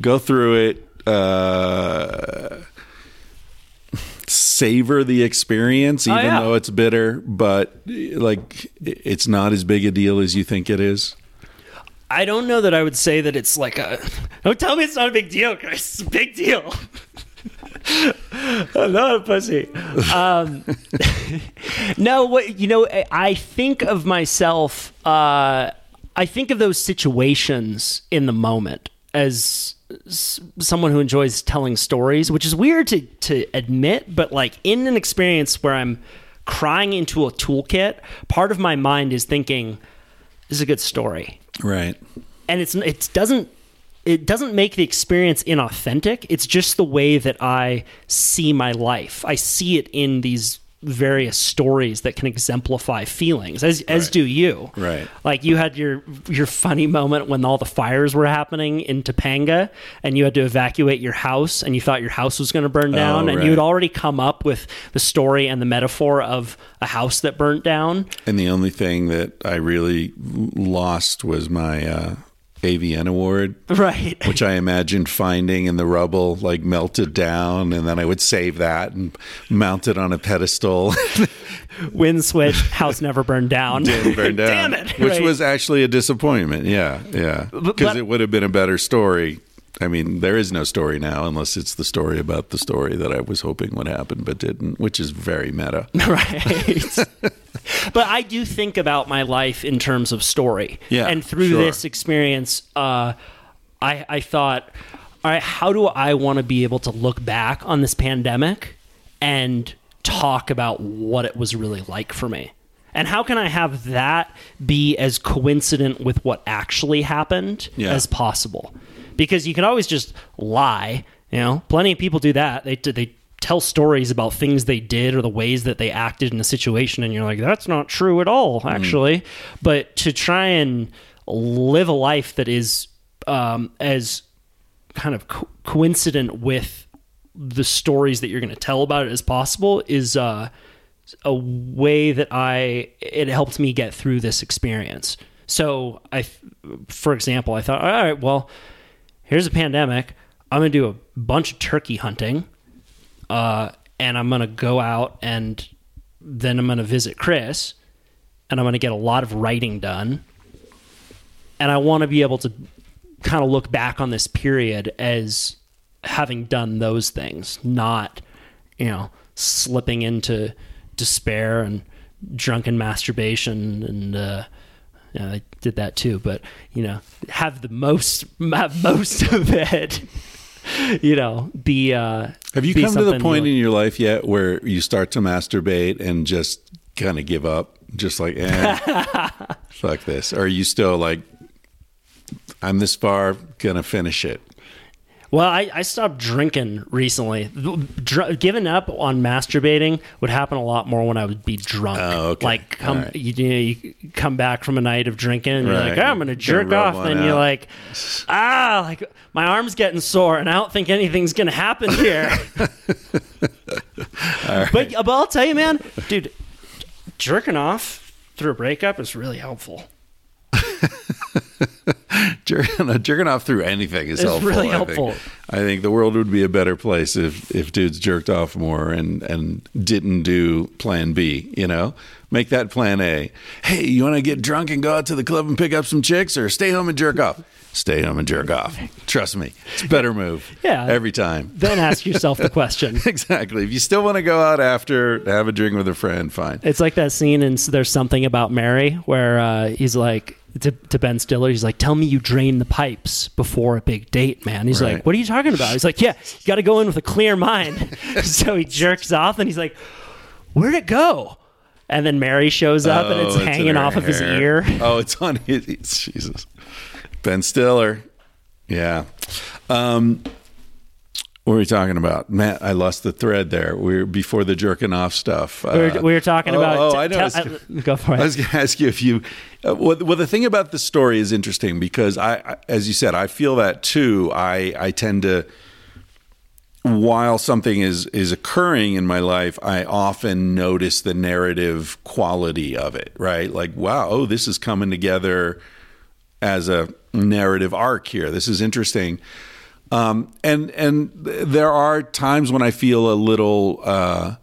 go through it, uh, savor the experience, even yeah. though it's bitter, but like it's not as big a deal as you think it is." I don't know that I would say that it's like a. Don't tell me it's not a big deal, Chris. It's a big deal. I'm not a pussy. Um, no, what you know, I- I think of myself. Uh, I think of those situations in the moment as someone who enjoys telling stories, which is weird to to admit, but like in an experience where I'm crying into a toolkit, part of my mind is thinking, "This is a good story," Right. and it's it doesn't it doesn't make the experience inauthentic. It's just the way that I see my life. I see it in these various stories that can exemplify feelings, as as Right. do you. Right. Like you had your your funny moment when all the fires were happening in Topanga, and you had to evacuate your house, and you thought your house was going to burn down, and you had already come up with the story and the metaphor of a house that burnt down. And the only thing that I really lost was my uh, AVN award. Right. which I imagined finding in the rubble, like melted down, and then I would save that and mount it on a pedestal. Wind switch, house never burned down. Didn't burn down, Damn it. which Right. was actually a disappointment. Yeah, yeah, because it would have been a better story. I mean, there is no story now unless it's the story about the story that I was hoping would happen but didn't, which is very meta. right but i do think about my life in terms of story Yeah, and through sure. this experience uh, I, I thought all right how do i want to be able to look back on this pandemic and talk about what it was really like for me and how can i have that be as coincident with what actually happened Yeah. as possible because you can always just lie you know? Plenty of people do that. They they tell stories about things they did or the ways that they acted in a situation and you're like that's not true at all actually. But to try and live a life that is um, as kind of co- coincident with the stories that you're going to tell about it as possible is uh, a way that I it helped me get through this experience. So I, for example, I thought, all right, well, here's a pandemic. I'm gonna do a bunch of turkey hunting, uh, and I'm gonna go out and then I'm gonna visit Chris, and I'm gonna get a lot of writing done, and I want to be able to kind of look back on this period as having done those things, not you know slipping into despair and drunken masturbation and uh, you know, did that too, but you know have the most have most of it. You know, be uh, Have you be come to the point you- in your life yet where you start to masturbate and just kind of give up? Just like, eh, fuck this. Or are you still like, I'm this far, gonna finish it? Well, I, I stopped drinking recently. Dr- giving up on masturbating would happen a lot more when I would be drunk. Oh, okay. Like come, right. you, you, know, you come back from a night of drinking, and you're like, oh, I'm going to Gonna jerk off, and you're like, ah, like my arm's getting sore, and I don't think anything's going to happen here. but, but I'll tell you, man, dude, jerking off through a breakup is really helpful. jerking, jerking off through anything is It's helpful. really I helpful. think. I think the world would be a better place if if dudes jerked off more and and didn't do Plan B. You know, make that Plan A. Hey, you want to get drunk and go out to the club and pick up some chicks, or stay home and jerk off? Stay home and jerk off. Trust me, it's a better move. Yeah. every time. Then ask yourself the question. Exactly. If you still want to go out after, have a drink with a friend, fine. It's like that scene in There's Something About Mary where uh, he's like, to, to Ben Stiller, he's like, tell me you drain the pipes before a big date, man. He's Right. like, what are you talking about? He's like, yeah, you got to go in with a clear mind. so he jerks off and he's like, where'd it go? And then Mary shows up and it's Oh, in hanging off of his ear. Oh, it's on his. Jesus. Ben Stiller. Yeah. Um, what were we talking about? Matt, I lost the thread there. We were before the jerking off stuff. We were, Uh, we were talking oh, about. Oh, t- I know. It's- uh, go for it. I was going to ask you if you. Uh, well, well, the thing about the story is interesting because I, I, as you said, I feel that too. I, I tend to, while something is is occurring in my life, I often notice the narrative quality of it. Right, like wow, oh, this is coming together as a narrative arc here. This is interesting. Um, and and there are times when I feel a little uh,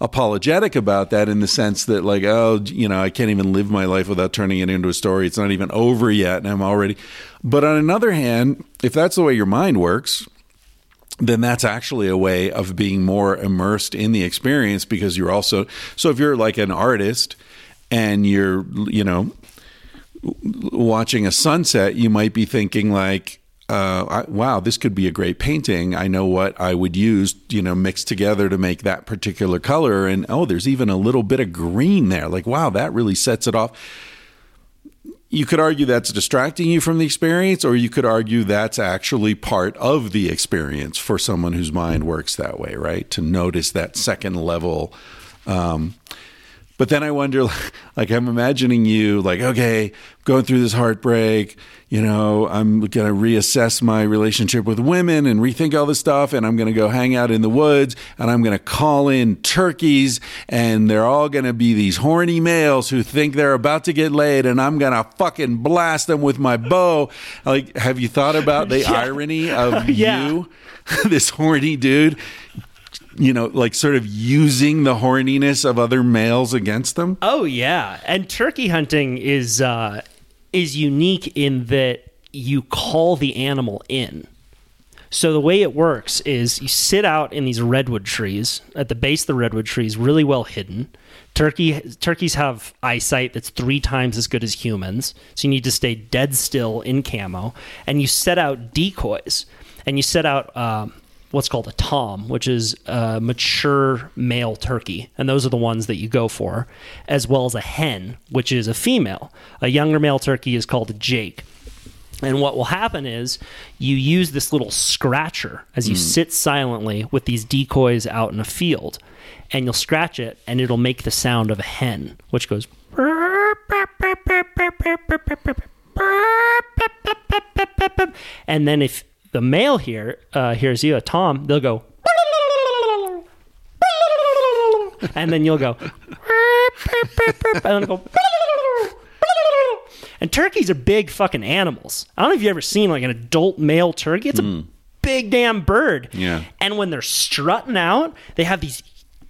apologetic about that in the sense that like oh you know I can't even live my life without turning it into a story. It's not even over yet, and I'm already. But on another hand, if that's the way your mind works, then that's actually a way of being more immersed in the experience because you're also so if you're like an artist and you're you know watching a sunset, you might be thinking like, uh, I, wow, this could be a great painting. I know what I would use, you know, mixed together to make that particular color. And oh, there's even a little bit of green there. Like, wow, that really sets it off. You could argue that's distracting you from the experience, or you could argue that's actually part of the experience for someone whose mind works that way, right? To notice that second level. Um, but then I wonder, like, I'm imagining you, like, okay, going through this heartbreak, you know, I'm going to reassess my relationship with women and rethink all this stuff. And I'm going to go hang out in the woods and I'm going to call in turkeys and they're all going to be these horny males who think they're about to get laid. And I'm going to fucking blast them with my bow. Like, have you thought about the Yeah. irony of Yeah. you, this horny dude? You know, like sort of using the horniness of other males against them. Oh yeah, and turkey hunting is uh, is unique in that you call the animal in. So the way it works is you sit out in these redwood trees at the base of the redwood trees, really well hidden. Turkey turkeys have eyesight that's three times as good as humans, so you need to stay dead still in camo, and you set out decoys, and you set out. Um, What's called a tom, which is a mature male turkey, and those are the ones that you go for, as well as a hen, which is a female. A younger male turkey is called a jake. And what will happen is you use this little scratcher as you hmm. sit silently with these decoys out in a field, and you'll scratch it, and it'll make the sound of a hen, which goes. And then if the male here uh, hears you, a tom, they'll go. And then you'll go. And then go. And turkeys are big fucking animals. I don't know if you've ever seen like an adult male turkey. It's a big damn bird. Yeah. And when they're strutting out, they have these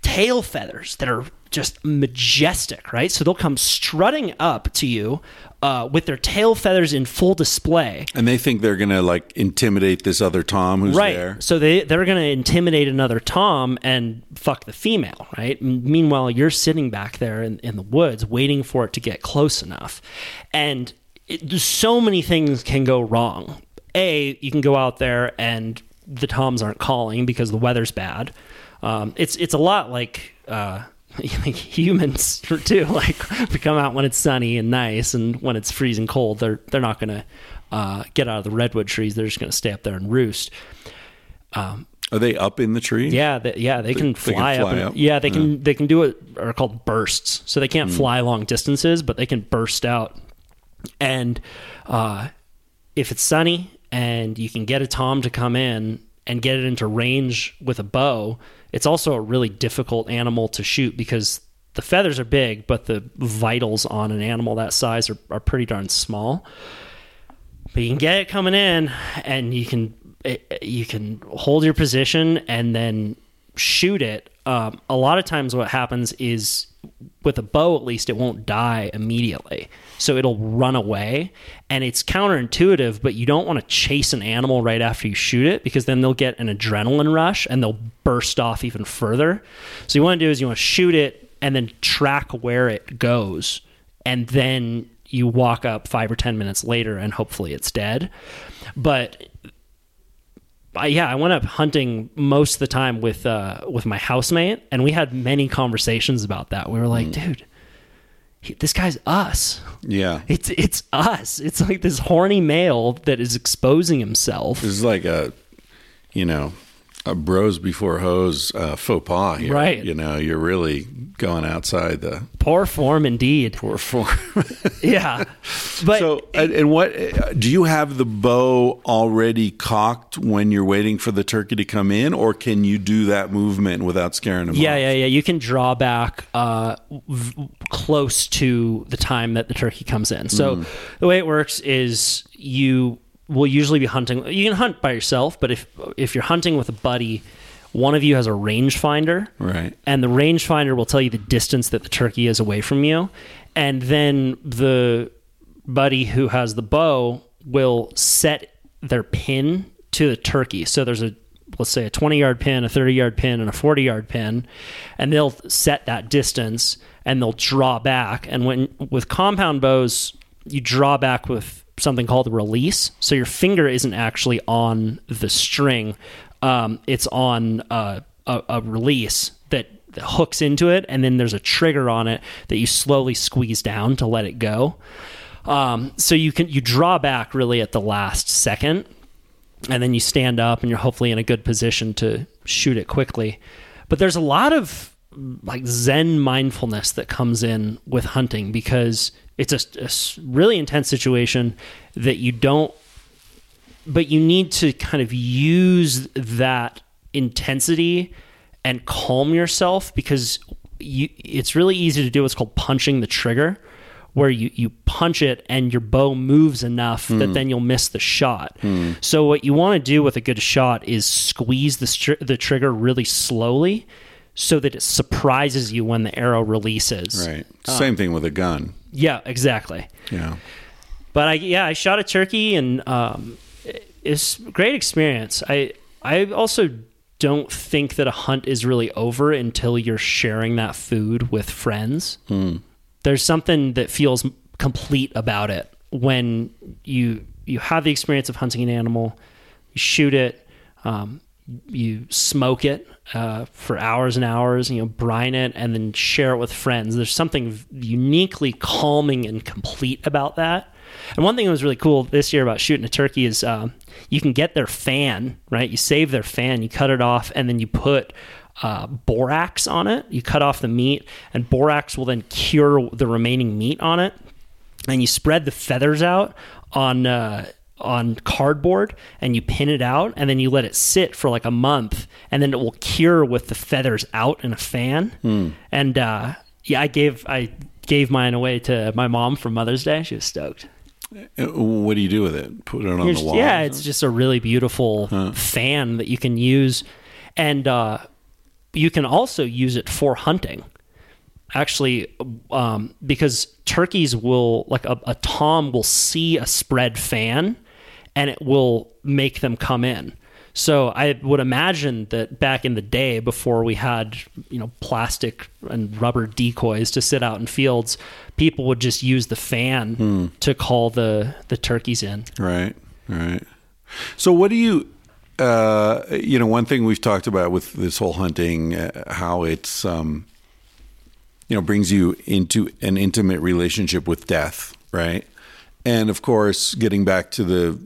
tail feathers that are just majestic, right? So they'll come strutting up to you uh, with their tail feathers in full display. And they think they're going to like intimidate this other Tom who's right. there. So they they're going to intimidate another Tom and fuck the female, right? Meanwhile, you're sitting back there in, in the woods waiting for it to get close enough, and it, so many things can go wrong. A, you can go out there and the Toms aren't calling because the weather's bad. Um, it's it's a lot like. Uh, like humans too like we come out when it's sunny and nice and when it's freezing cold they're they're not gonna uh, get out of the redwood trees they're just gonna stay up there and roost Are they up in the tree? yeah, they, yeah, they can they can fly, up. fly and- up? Yeah, they can. They can do it. Are called bursts. So they can't fly long distances, but they can burst out. And uh, if it's sunny and you can get a tom to come in and get it into range with a bow, it's also a really difficult animal to shoot because the feathers are big, but the vitals on an animal that size are, are pretty darn small. But you can get it coming in and you can it, you can hold your position and then shoot it. Um, a lot of times what happens is with a bow at least it won't die immediately. So it'll run away. And it's counterintuitive but you don't want to chase an animal right after you shoot it because then they'll get an adrenaline rush and they'll burst off even further. So you want to do is you want to shoot it and then track where it goes. And then you walk up five or ten minutes later and hopefully it's dead. But I, yeah, I went up hunting most of the time with uh, with my housemate, and we had many conversations about that. We were like, dude, he, this guy's us. Yeah. It's it's us. It's like this horny male that is exposing himself. This is like a, you know, a bros before hose uh, faux pas here. Right. You know, you're really going outside the Poor form indeed. poor form. Yeah, but so, and, and what uh, do you have the bow already cocked when you're waiting for the turkey to come in, or can you do that movement without scaring them? Yeah, off? yeah, yeah. You can draw back uh, v- close to the time that the turkey comes in. So the way it works is you will usually be hunting. You can hunt by yourself, but if if you're hunting with a buddy, one of you has a rangefinder, Right. and the rangefinder will tell you the distance that the turkey is away from you, and then the buddy who has the bow will set their pin to the turkey. So there's a let's say a 20 yard pin, a 30 yard pin, and a 40 yard pin, and they'll set that distance and they'll draw back. And when with compound bows, you draw back with something called release. So your finger isn't actually on the string; um, it's on uh, a, a release that, that hooks into it, and then there's a trigger on it that you slowly squeeze down to let it go. Um, so you can you draw back really at the last second, and then you stand up, and you're hopefully in a good position to shoot it quickly. But there's a lot of like Zen mindfulness that comes in with hunting because it's a really intense situation that you don't but you need to kind of use that intensity and calm yourself because you it's really easy to do what's called punching the trigger where you, you punch it and your bow moves enough that hmm. then you'll miss the shot. Hmm. So what you want to do with a good shot is squeeze the str- the trigger really slowly so that it surprises you when the arrow releases. Right. Ah. Same thing with a gun. Yeah, exactly. Yeah. But I yeah, I shot a turkey and um, it's great experience. I I also don't think that a hunt is really over until you're sharing that food with friends. There's something that feels complete about it when you you have the experience of hunting an animal, you shoot it, um, you smoke it uh, for hours and hours, you know, brine it, and then share it with friends. There's something uniquely calming and complete about that. And one thing that was really cool this year about shooting a turkey is um, you can get their fan, right? You save their fan, you cut it off, and then you put uh, borax on it. You cut off the meat, and borax will then cure the remaining meat on it. And you spread the feathers out on uh, on cardboard, and you pin it out, and then you let it sit for like a month, and then it will cure with the feathers out in a fan. And uh, yeah, I gave I gave mine away to my mom for Mother's Day. She was stoked. Uh, What do you do with it? Put it on You're the wall? Yeah, it's just a really beautiful fan that you can use, and uh, you can also use it for hunting. Actually, um, because turkeys will like a, a tom will see a spread fan, and it will make them come in. So I would imagine that back in the day, before we had you know plastic and rubber decoys to sit out in fields, people would just use the fan to call the the turkeys in. Right, right. So, what do you, uh, you know, one thing we've talked about with this whole hunting, uh, how it's, um, you know, brings you into an intimate relationship with death, right? And of course, getting back to the,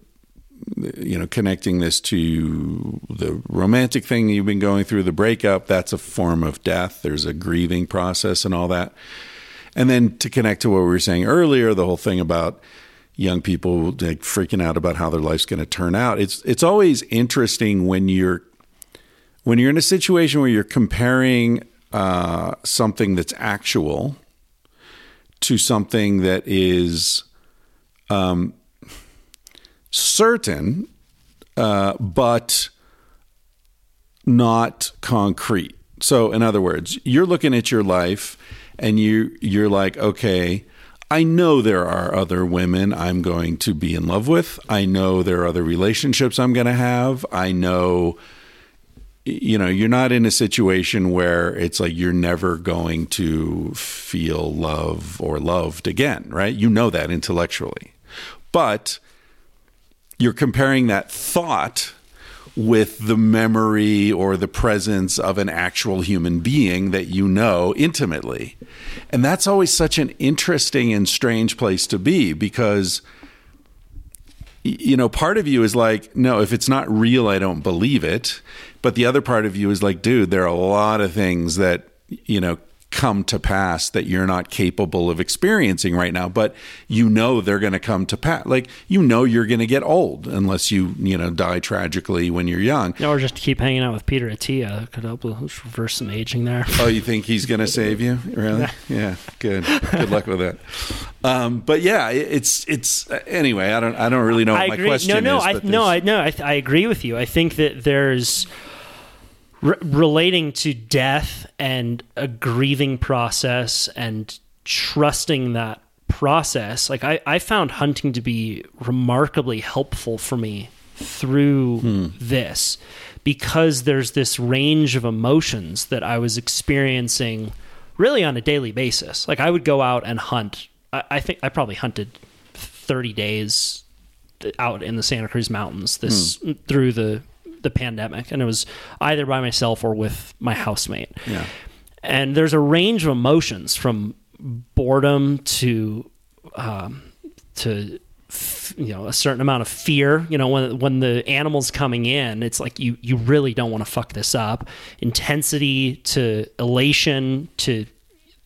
you know, connecting this to the romantic thing you've been going through, the breakup, that's a form of death. There's a grieving process and all that. And then to connect to what we were saying earlier, the whole thing about young people like freaking out about how their life's going to turn out. It's it's always interesting when you're when you're in a situation where you're comparing uh, something that's actual to something that is um, certain, uh, but not concrete. So, in other words, you're looking at your life and you you're like, okay, I know there are other women I'm going to be in love with. I know there are other relationships I'm going to have. I know you know, you're not in a situation where it's like you're never going to feel love or loved again, right? You know that intellectually. But you're comparing that thought with the memory or the presence of an actual human being that you know intimately. And that's always such an interesting and strange place to be because you know, part of you is like, no, if it's not real, I don't believe it. But the other part of you is like, dude, there are a lot of things that, you know, come to pass that you're not capable of experiencing right now, but you know they're going to come to pass. Like, you know you're going to get old unless you, you know, die tragically when you're young. Or just keep hanging out with Peter Attia. Could help reverse some aging there. Oh, you think he's going to save you? Really? Yeah. Good. Good luck with that. Um, but yeah, it- it's it's anyway. I don't I don't really know what I my agree. question no, no, is. I no, I no, I, th- I agree with you. I think that there's re- relating to death and a grieving process and trusting that process. Like I, I found hunting to be remarkably helpful for me through Hmm. this because there's this range of emotions that I was experiencing really on a daily basis. Like I would go out and hunt. I, I think I probably hunted 30 days out in the Santa Cruz Mountains this through the the pandemic, and it was either by myself or with my housemate. Yeah. And there's a range of emotions from boredom to um, to f- you know a certain amount of fear. You know when when the animal's coming in, it's like you you really don't want to fuck this up. Intensity to elation to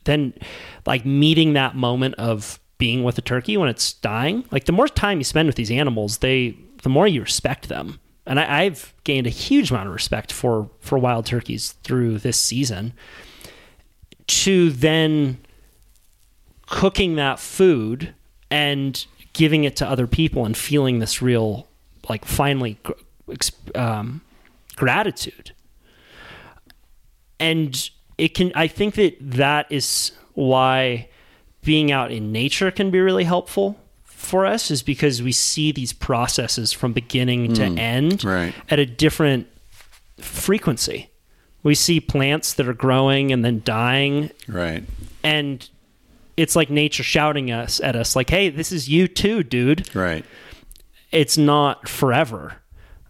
then like meeting that moment of being with a turkey when it's dying. Like the more time you spend with these animals, they the more you respect them. And I, I've gained a huge amount of respect for for wild turkeys through this season. To then cooking that food and giving it to other people and feeling this real like finally um, gratitude and it can i think that that is why being out in nature can be really helpful for us is because we see these processes from beginning to end right. at a different frequency we see plants that are growing and then dying Right. and it's like nature shouting us at us like hey this is you too dude Right. it's not forever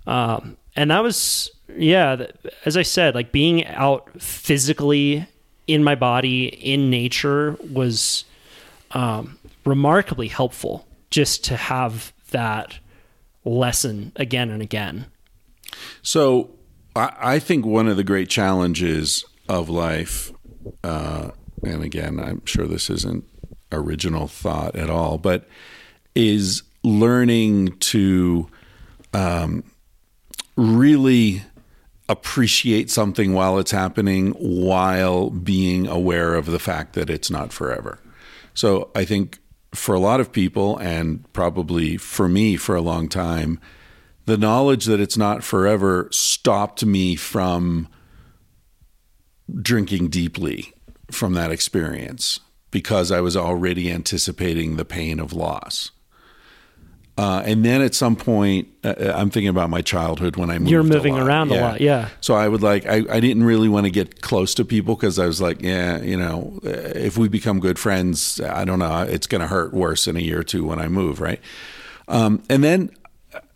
um, and that was yeah as i said like being out physically in my body in nature was um, remarkably helpful just to have that lesson again and again So I, I think one of the great challenges of life, uh, and again, I'm sure this isn't original thought at all, but is learning to um, really appreciate something while it's happening, while being aware of the fact that it's not forever. So I think for a lot of people, and probably for me for a long time, the knowledge that it's not forever stopped me from drinking deeply from that experience because I was already anticipating the pain of loss. Uh, and then at some point, uh, I'm thinking about my childhood when I moved. You're a moving lot. around a lot, yeah. So I would like, I, I didn't really want to get close to people because I was like, yeah, you know, uh, if we become good friends, I don't know, it's going to hurt worse in a year or two when I move, right? Um, and then,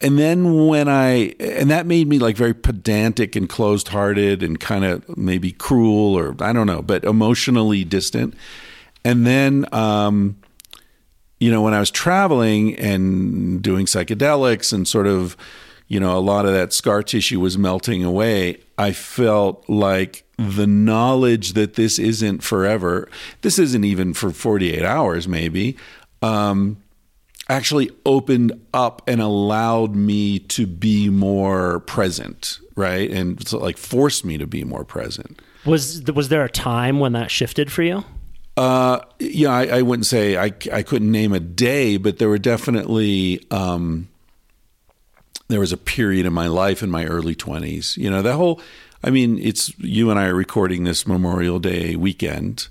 and then when I, and that made me like very pedantic and closed hearted and kind of maybe cruel or I don't know, but emotionally distant. And then, um, you know, when I was traveling and doing psychedelics and sort of, you know, a lot of that scar tissue was melting away, I felt like the knowledge that this isn't forever, this isn't even for 48 hours, maybe, um, actually opened up and allowed me to be more present, right? And so, like forced me to be more present. was was there a time when that shifted for you Uh, yeah, I, I wouldn't say I, I couldn't name a day, but there were definitely um, there was a period in my life in my early twenties. You know, that whole. I mean, it's you and I are recording this Memorial Day weekend,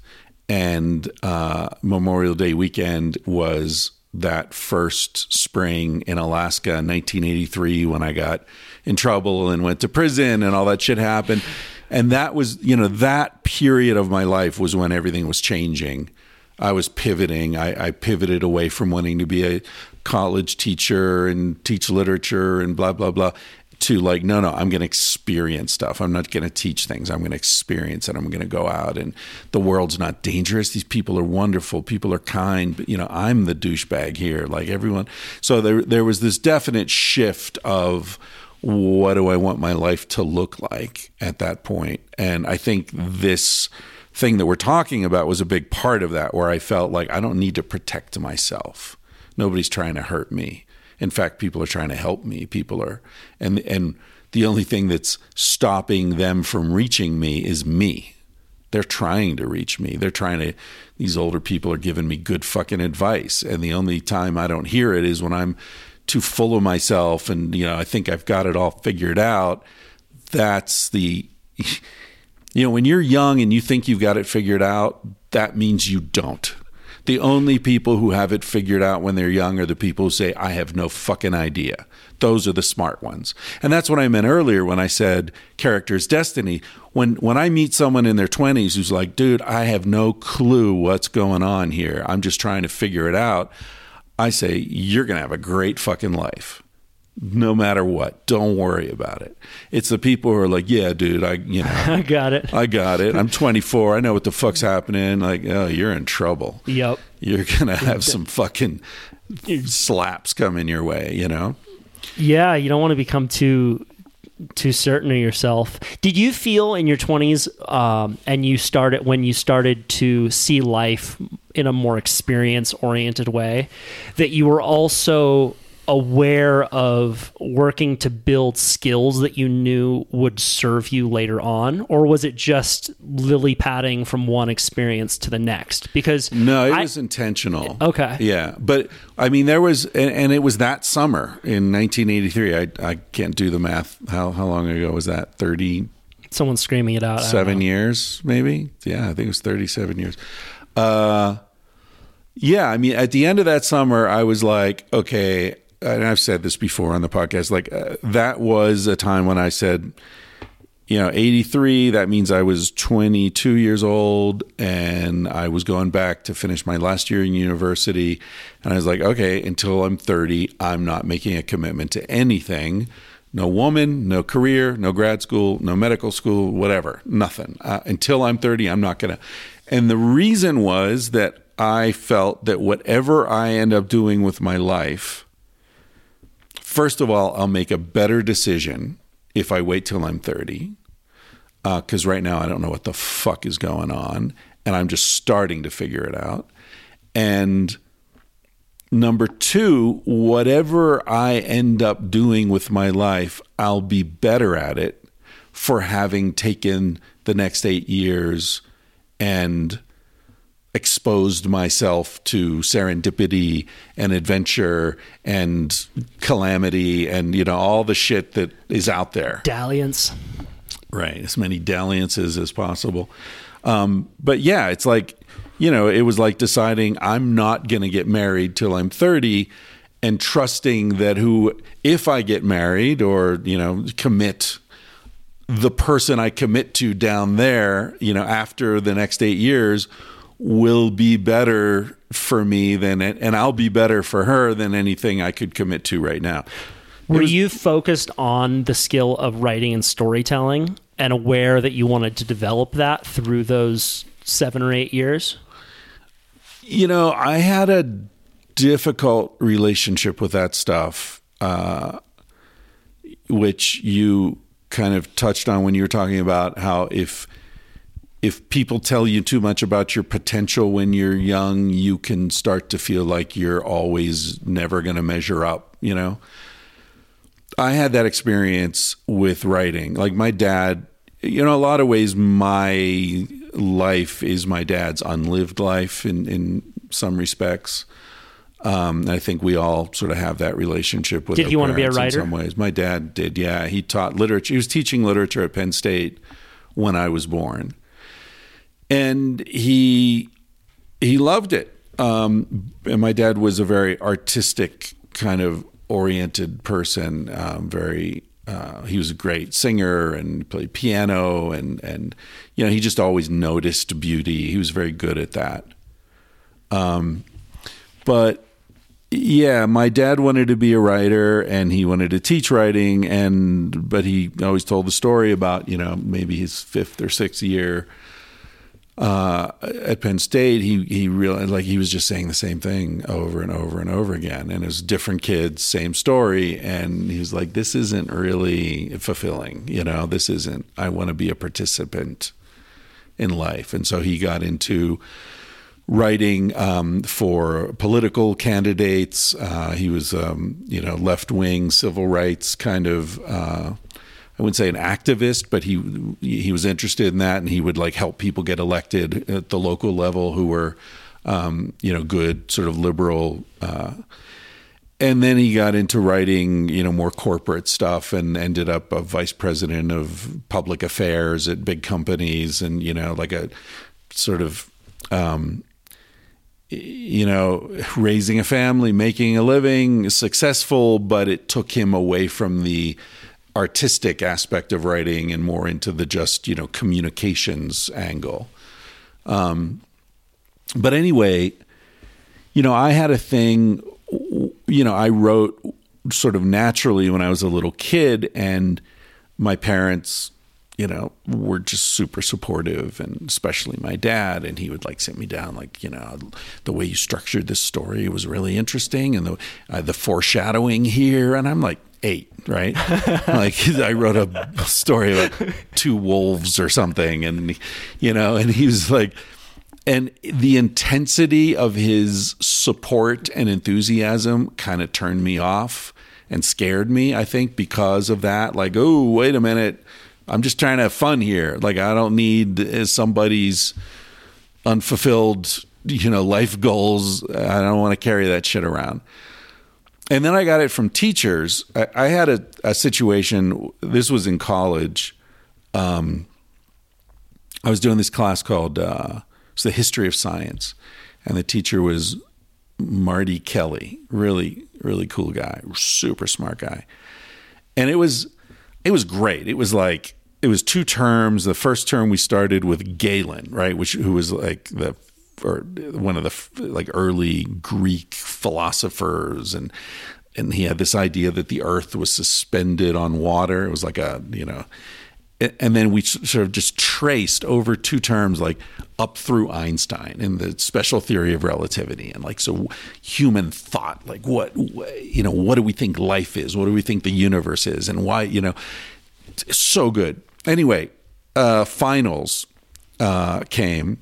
and uh, Memorial Day weekend was that first spring in Alaska in 1983 when I got in trouble and went to prison and all that shit happened. And that was, you know, that period of my life was when everything was changing. I was pivoting. I, I pivoted away from wanting to be a college teacher and teach literature and blah, blah, blah to like, no, no, I'm going to experience stuff. I'm not going to teach things. I'm going to experience it. I'm going to go out and the world's not dangerous. These people are wonderful. People are kind. But, you know, I'm the douchebag here, like everyone. So there, there was this definite shift of what do I want my life to look like at that point? And I think this thing that we're talking about was a big part of that, where I felt like I don't need to protect myself. Nobody's trying to hurt me. In fact, people are trying to help me. People are, and and the only thing that's stopping them from reaching me is me. They're trying to reach me. They're trying to. These older people are giving me good fucking advice, and the only time I don't hear it is when I'm too full of myself, and you know I think I've got it all figured out. That's the, you know, when you're young and you think you've got it figured out, that means you don't. The only people who have it figured out when they're young are the people who say, I have no fucking idea. Those are the smart ones. And that's what I meant earlier when I said character's destiny. When when I meet someone in their 20s who's like, dude, I have no clue what's going on here. I'm just trying to figure it out. I say, you're going to have a great fucking life. No matter what, don't worry about it. It's the people who are like, yeah, dude, I, you know, I got it. I got it. I'm 24. I know what the fuck's happening. Like, oh, you're in trouble. Yep. You're gonna have some fucking slaps coming your way. You know. Yeah, you don't want to become too too certain of yourself. Did you feel in your twenties, um, and you started when you started to see life in a more experience oriented way, that you were also aware of working to build skills that you knew would serve you later on or was it just lily padding from one experience to the next because No, it I- was intentional. Okay. Yeah, but I mean, there was, and, and it was that summer in 1983. I I can't do the math. How how long ago was that? 30 someone's screaming it out seven years, maybe. Yeah, I think it was 37 years. Uh, yeah, I mean, at the end of that summer, I was like, okay, and I've said this before on the podcast. Like uh, that was a time when I said, you know, 83, that means I was 22 years old and I was going back to finish my last year in university. And I was like, okay, until I'm 30, I'm not making a commitment to anything. No woman, no career, no grad school, no medical school, whatever, nothing. Uh, until I'm 30, I'm not going to. And the reason was that I felt that whatever I end up doing with my life, first of all, I'll make a better decision if I wait till I'm 30. Uh, because right now I don't know what the fuck is going on. And I'm just starting to figure it out. And number two, whatever I end up doing with my life, I'll be better at it for having taken the next eight years and exposed myself to serendipity and adventure and calamity and you know all the shit that is out there. Dalliance. Right as many dalliances as possible. Um, but yeah it's like you know it was like deciding i'm not going to get married till i'm 30 and trusting that who if i get married or you know commit the person i commit to down there you know after the next eight years will be better for me than and I'll be better for her than anything I could commit to right now. Were you focused on the skill of writing and storytelling and aware that you wanted to develop that through those seven or eight years? You know, I had a difficult relationship with that stuff, uh, which you kind of touched on when you were talking about how if if people tell you too much about your potential when you're young, you can start to feel like you're always never going to measure up, you know? I had that experience with writing. Like my dad, you know, a lot of ways my life is my dad's unlived life in, in some respects. Um, I think we all sort of have that relationship with. Did our he want to be a writer? In some ways, my dad did. Yeah, he taught literature. He was teaching literature at Penn State when I was born, and he he loved it. Um, and my dad was a very artistic kind of oriented person. Um, very, uh, he was a great singer and played piano, and and you know he just always noticed beauty. He was very good at that. Um, but yeah, my dad wanted to be a writer and he wanted to teach writing and but he always told the story about, you know, maybe his fifth or sixth year uh, at Penn State, he he realized like he was just saying the same thing over and over and over again, and it was different kids, same story, and he was like, "This isn't really fulfilling, you know. This isn't. I want to be a participant in life," and so he got into writing um, for political candidates. Uh, he was, um, you know, left wing civil rights kind of. Uh, I wouldn't say an activist, but he he was interested in that, and he would like help people get elected at the local level who were, um, you know, good sort of liberal. Uh, and then he got into writing, you know, more corporate stuff, and ended up a vice president of public affairs at big companies, and you know, like a sort of um, you know, raising a family, making a living, successful, but it took him away from the artistic aspect of writing and more into the just, you know, communications angle. Um, but anyway, you know, I had a thing you know, I wrote sort of naturally when I was a little kid, and my parents, you know, were just super supportive, and especially my dad. And he would like sit me down, like, you know, the way you structured this story was really interesting, and the uh, the foreshadowing here. And I'm like eight, right? like I wrote a story about two wolves or something, and you know, and he was like and the intensity of his support and enthusiasm kind of turned me off and scared me i think because of that. Like oh wait a minute. I'm just trying to have fun here. Like i don't need somebody's unfulfilled you know life goals. I don't want to carry that shit around and then i got it from teachers i, I had a, a situation this was in college um, i was doing this class called uh, it's the history of science, and the teacher was Marty Kelly, really really cool guy, super smart guy, and it was it was great. It was like it was two terms. The first term we started with Galen, right, which who was like the or one of the like early Greek philosophers and and he had this idea that the earth was suspended on water. It was like a, you know, and then we sort of just traced over two terms like up through einstein and the special theory of relativity and like so human thought like what you know what do we think life is? What do we think the universe is? And why you know so good. Anyway uh finals uh came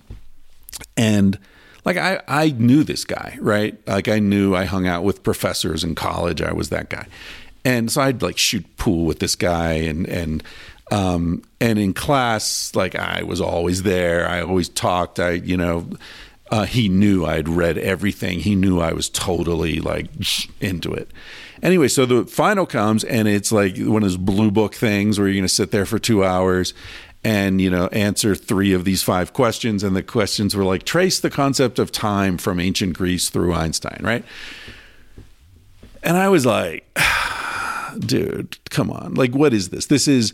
and like I, I knew this guy right like i knew i hung out with professors in college i was that guy and so i'd like shoot pool with this guy and and um, and in class, like I was always there. I always talked. I, you know, uh, he knew I'd read everything. He knew I was totally like into it. Anyway, so the final comes, and it's like one of those blue book things where you're going to sit there for two hours and you know answer three of these five questions and the questions were like trace the concept of time from ancient greece through einstein right and i was like dude come on like what is this this is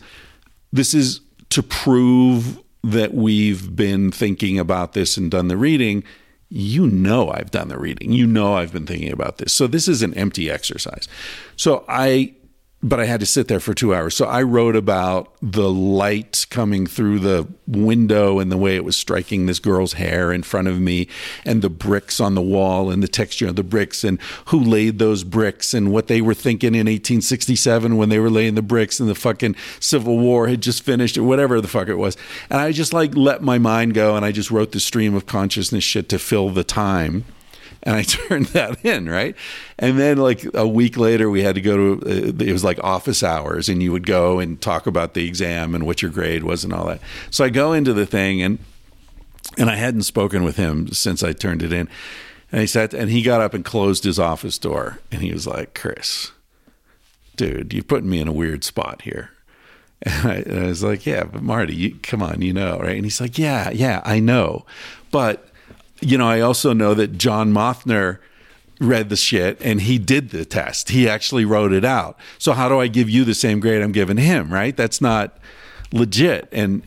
this is to prove that we've been thinking about this and done the reading. You know, I've done the reading. You know, I've been thinking about this. So, this is an empty exercise. So, I but I had to sit there for two hours. So I wrote about the light coming through the window and the way it was striking this girl's hair in front of me, and the bricks on the wall and the texture of the bricks, and who laid those bricks, and what they were thinking in 1867 when they were laying the bricks, and the fucking Civil War had just finished, or whatever the fuck it was. And I just like let my mind go, and I just wrote the stream of consciousness shit to fill the time and I turned that in, right? And then like a week later, we had to go to uh, it was like office hours, and you would go and talk about the exam and what your grade was and all that. So I go into the thing, and and I hadn't spoken with him since I turned it in, and he sat and he got up and closed his office door, and he was like, "Chris, dude, you're putting me in a weird spot here." And I, and I was like, "Yeah, but Marty, you, come on, you know, right?" And he's like, "Yeah, yeah, I know, but." You know, I also know that John Mothner read the shit and he did the test. He actually wrote it out. So how do I give you the same grade I'm giving him, right? That's not legit. And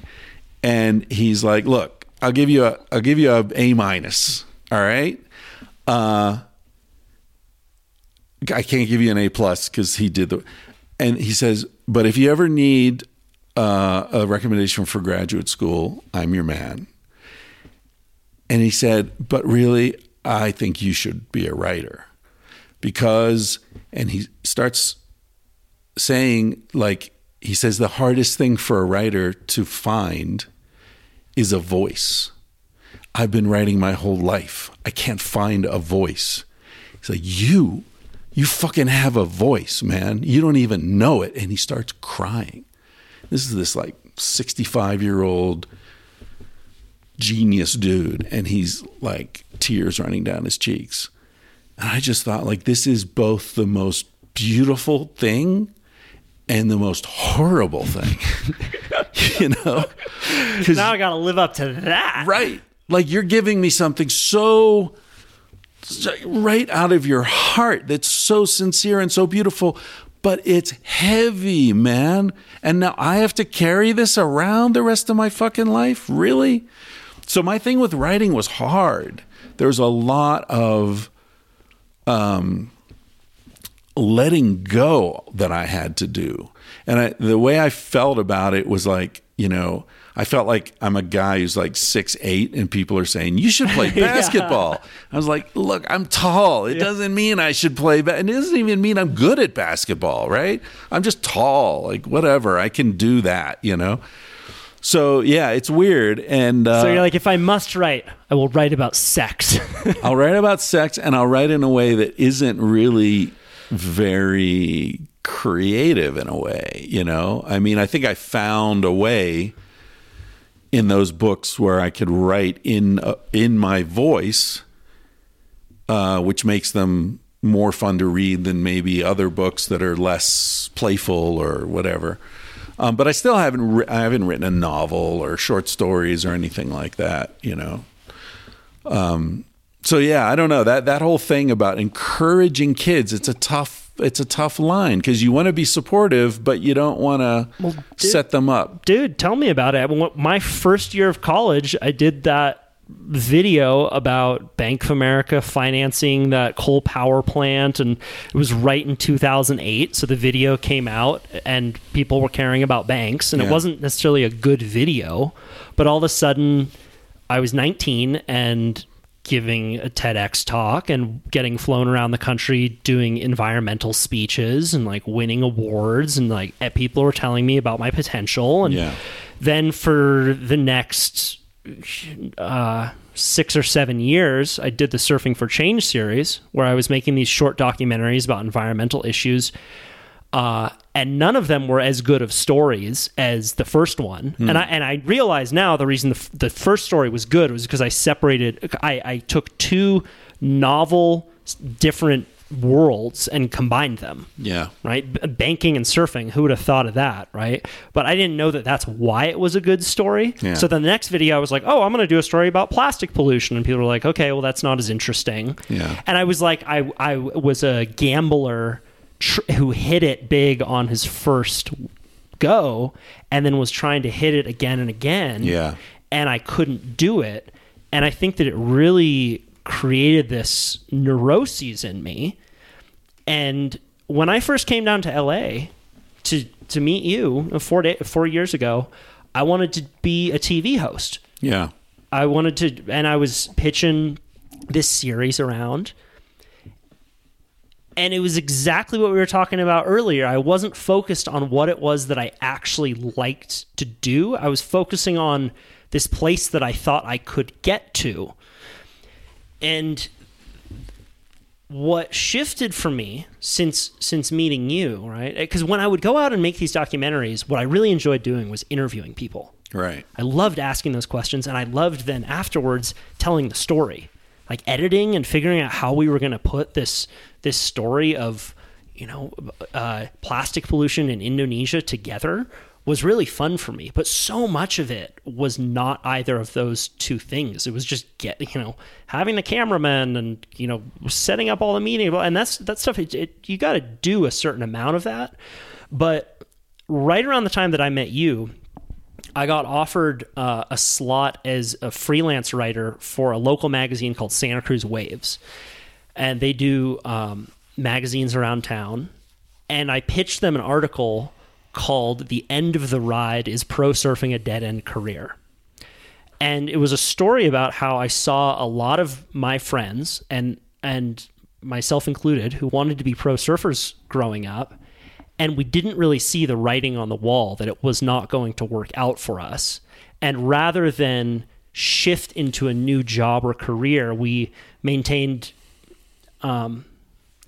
and he's like, "Look, I'll give you a I'll give you a A minus. All right? Uh I can't give you an A plus cuz he did the and he says, "But if you ever need uh, a recommendation for graduate school, I'm your man." And he said, But really, I think you should be a writer. Because, and he starts saying, like, he says, the hardest thing for a writer to find is a voice. I've been writing my whole life. I can't find a voice. He's like, You, you fucking have a voice, man. You don't even know it. And he starts crying. This is this like 65 year old genius dude and he's like tears running down his cheeks. And i just thought like this is both the most beautiful thing and the most horrible thing you know? Because now i gotta live up to that. Right. Like you're giving me something so right out of your heart that's so sincere and so beautiful but it's heavy man. And now i have to carry this around the rest of my fucking life? Really so my thing with writing was hard. There's a lot of um letting go that I had to do. And I, the way I felt about it was like, you know, I felt like I'm a guy who's like six eight, and people are saying you should play basketball. I was like, look, I'm tall. It doesn't mean I should play. Ba- and it doesn't even mean I'm good at basketball, right? I'm just tall. Like whatever, I can do that. You know. So yeah, it's weird. And uh, So you're like, if I must write, I will write about sex. I'll write about sex, and I'll write in a way that isn't really very creative in a way, you know? I mean, I think I found a way in those books where I could write in uh, in my voice uh, which makes them more fun to read than maybe other books that are less playful or whatever. Um, but I still haven't ri- I haven't written a novel or short stories or anything like that, you know. Um, so yeah, I don't know that that whole thing about encouraging kids. It's a tough it's a tough line because you want to be supportive, but you don't want to dude- set them up. Dude, tell me about it. My first year of college, I did that video about Bank of America financing that coal power plant and it was right in 2008 so the video came out and people were caring about banks and it wasn't necessarily a good video but all of a sudden I was 19 and giving a TEDx talk and getting flown around the country doing environmental speeches and like winning awards and like people were telling me about my potential and Yeah. then for the next uh, six or seven years, I did the Surfing for Change series where I was making these short documentaries about environmental issues. Uh, and none of them were as good of stories as the first one. And I and I realize now the reason the, f- the first story was good was because I separated. I, I took two novel, different worlds and combined them Yeah. right? B- banking and surfing. Who would have thought of that, right? But I didn't know that that's why it was a good story. Yeah. So then the next video, I was like, oh, I'm going to do a story about plastic pollution, and people were like, okay, well, that's not as interesting. Yeah. And I was like, I I was a gambler tr- who hit it big on his first go, and then was trying to hit it again and again. Yeah. And I couldn't do it, and I think that it really created this neuroses in me. And when I first came down to LA to to meet you four day, four years ago, I wanted to be a TV host. Yeah. I wanted to, and I was pitching this series around. And it was exactly what we were talking about earlier. I wasn't focused on what it was that I actually liked to do. I was focusing on this place that I thought I could get to. And what shifted for me since since meeting you, right? Because when I would go out and make these documentaries, what I really enjoyed doing was interviewing people. Right. I loved asking those questions, and I loved then afterwards telling the story, like editing and figuring out how we were going to put this this story of you know uh, plastic pollution in Indonesia together was really fun for me. But so much of it was not either of those two things. It was just get you know having the cameraman and you know setting up all the meeting, and that's that stuff. It, it, you got to do a certain amount of that, but right around the time that I met you, I got offered uh, a slot as a freelance writer for a local magazine called Santa Cruz Waves, and they do um, magazines around town. And I pitched them an article called "The End of the Ride: Is Pro Surfing a Dead End Career?" And it was a story about how I saw a lot of my friends and and myself included who wanted to be pro surfers growing up and we didn't really see the writing on the wall that it was not going to work out for us. And rather than shift into a new job or career, we maintained um,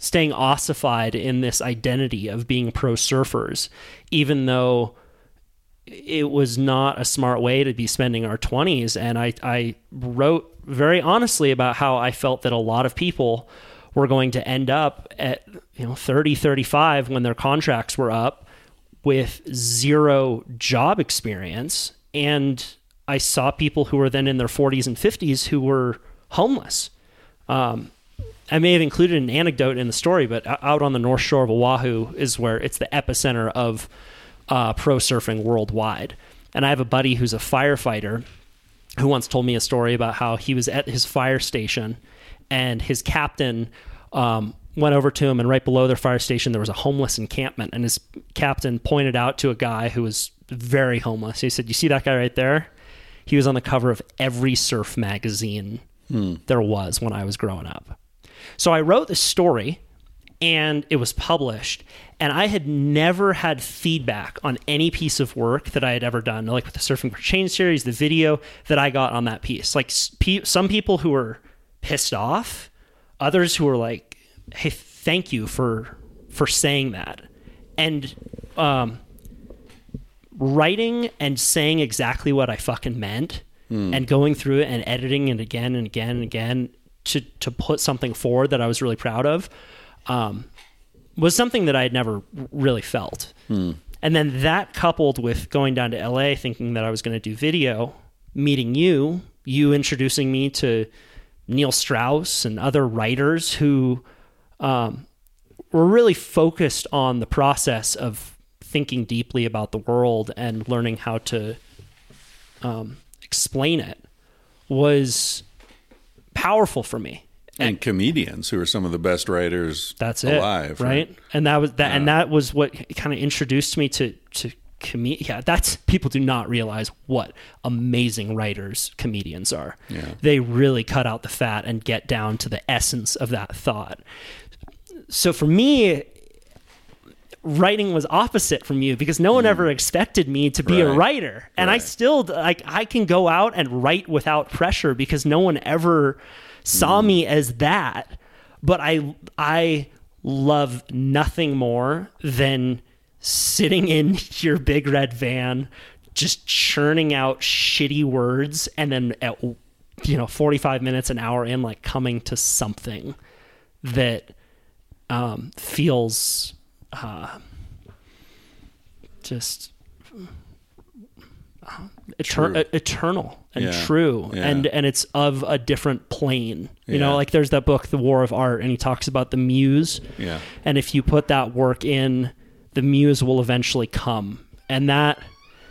staying ossified in this identity of being pro surfers, even though it was not a smart way to be spending our 20s. And I, I wrote very honestly about how I felt that a lot of people were going to end up at you know 30 35 when their contracts were up with zero job experience and i saw people who were then in their 40s and 50s who were homeless um, i may have included an anecdote in the story but out on the north shore of oahu is where it's the epicenter of uh, pro surfing worldwide and i have a buddy who's a firefighter who once told me a story about how he was at his fire station and his captain um, went over to him, and right below their fire station, there was a homeless encampment. And his captain pointed out to a guy who was very homeless. He said, You see that guy right there? He was on the cover of every surf magazine there was when I was growing up. So I wrote this story and it was published. And I had never had feedback on any piece of work that I had ever done, like with the Surfing for Change series, the video that I got on that piece. Like pe- some people who were pissed off, others who were like, "Hey, thank you for for saying that," and um, writing and saying exactly what I fucking meant and going through it and editing it again and again and again to to put something forward that I was really proud of um, was something that I had never really felt. And then that coupled with going down to LA thinking that I was going to do video, meeting you, you introducing me to Neil Strauss and other writers who um, were really focused on the process of thinking deeply about the world and learning how to um, explain it was powerful for me. and comedians who are some of the best writers That's it, alive, right? And that was that, and that was what kind of introduced me to to com- Yeah, that's people do not realize what amazing writers comedians are. Yeah. They really cut out the fat and get down to the essence of that thought. So for me, writing was opposite from you because no one ever expected me to be a Mm. Writer and i still like i can go out and write without pressure because no one ever Mm. saw me as that but i i love nothing more than sitting in your big red van just churning out shitty words and then at you know 45 minutes an hour in like coming to something that um, feels uh, just uh, eter- eternal and Yeah. true Yeah. and and it's of a different plane you Yeah. know like there's that book the war of art and he talks about the muse Yeah. and if you put that work in the muse will eventually come and that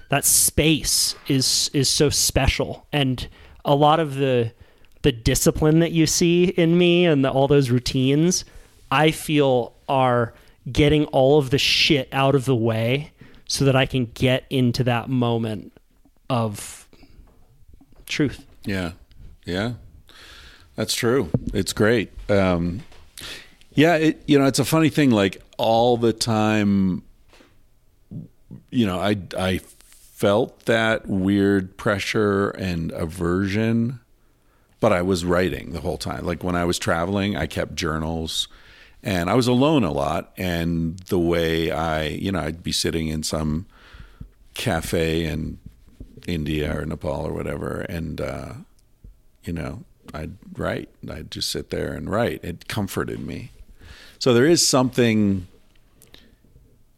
that space is is so special and a lot of the the discipline that you see in me and the, all those routines i feel are getting all of the shit out of the way so that i can get into that moment of truth Yeah. Yeah. That's true. It's great. Um, yeah, it you know, it's a funny thing like all the time you know, I I felt that weird pressure and aversion, but I was writing the whole time. Like when I was traveling, I kept journals and I was alone a lot and the way I, you know, I'd be sitting in some cafe in India or Nepal or whatever, and uh, you know, I'd write. I'd just sit there and write. It comforted me. So there is something,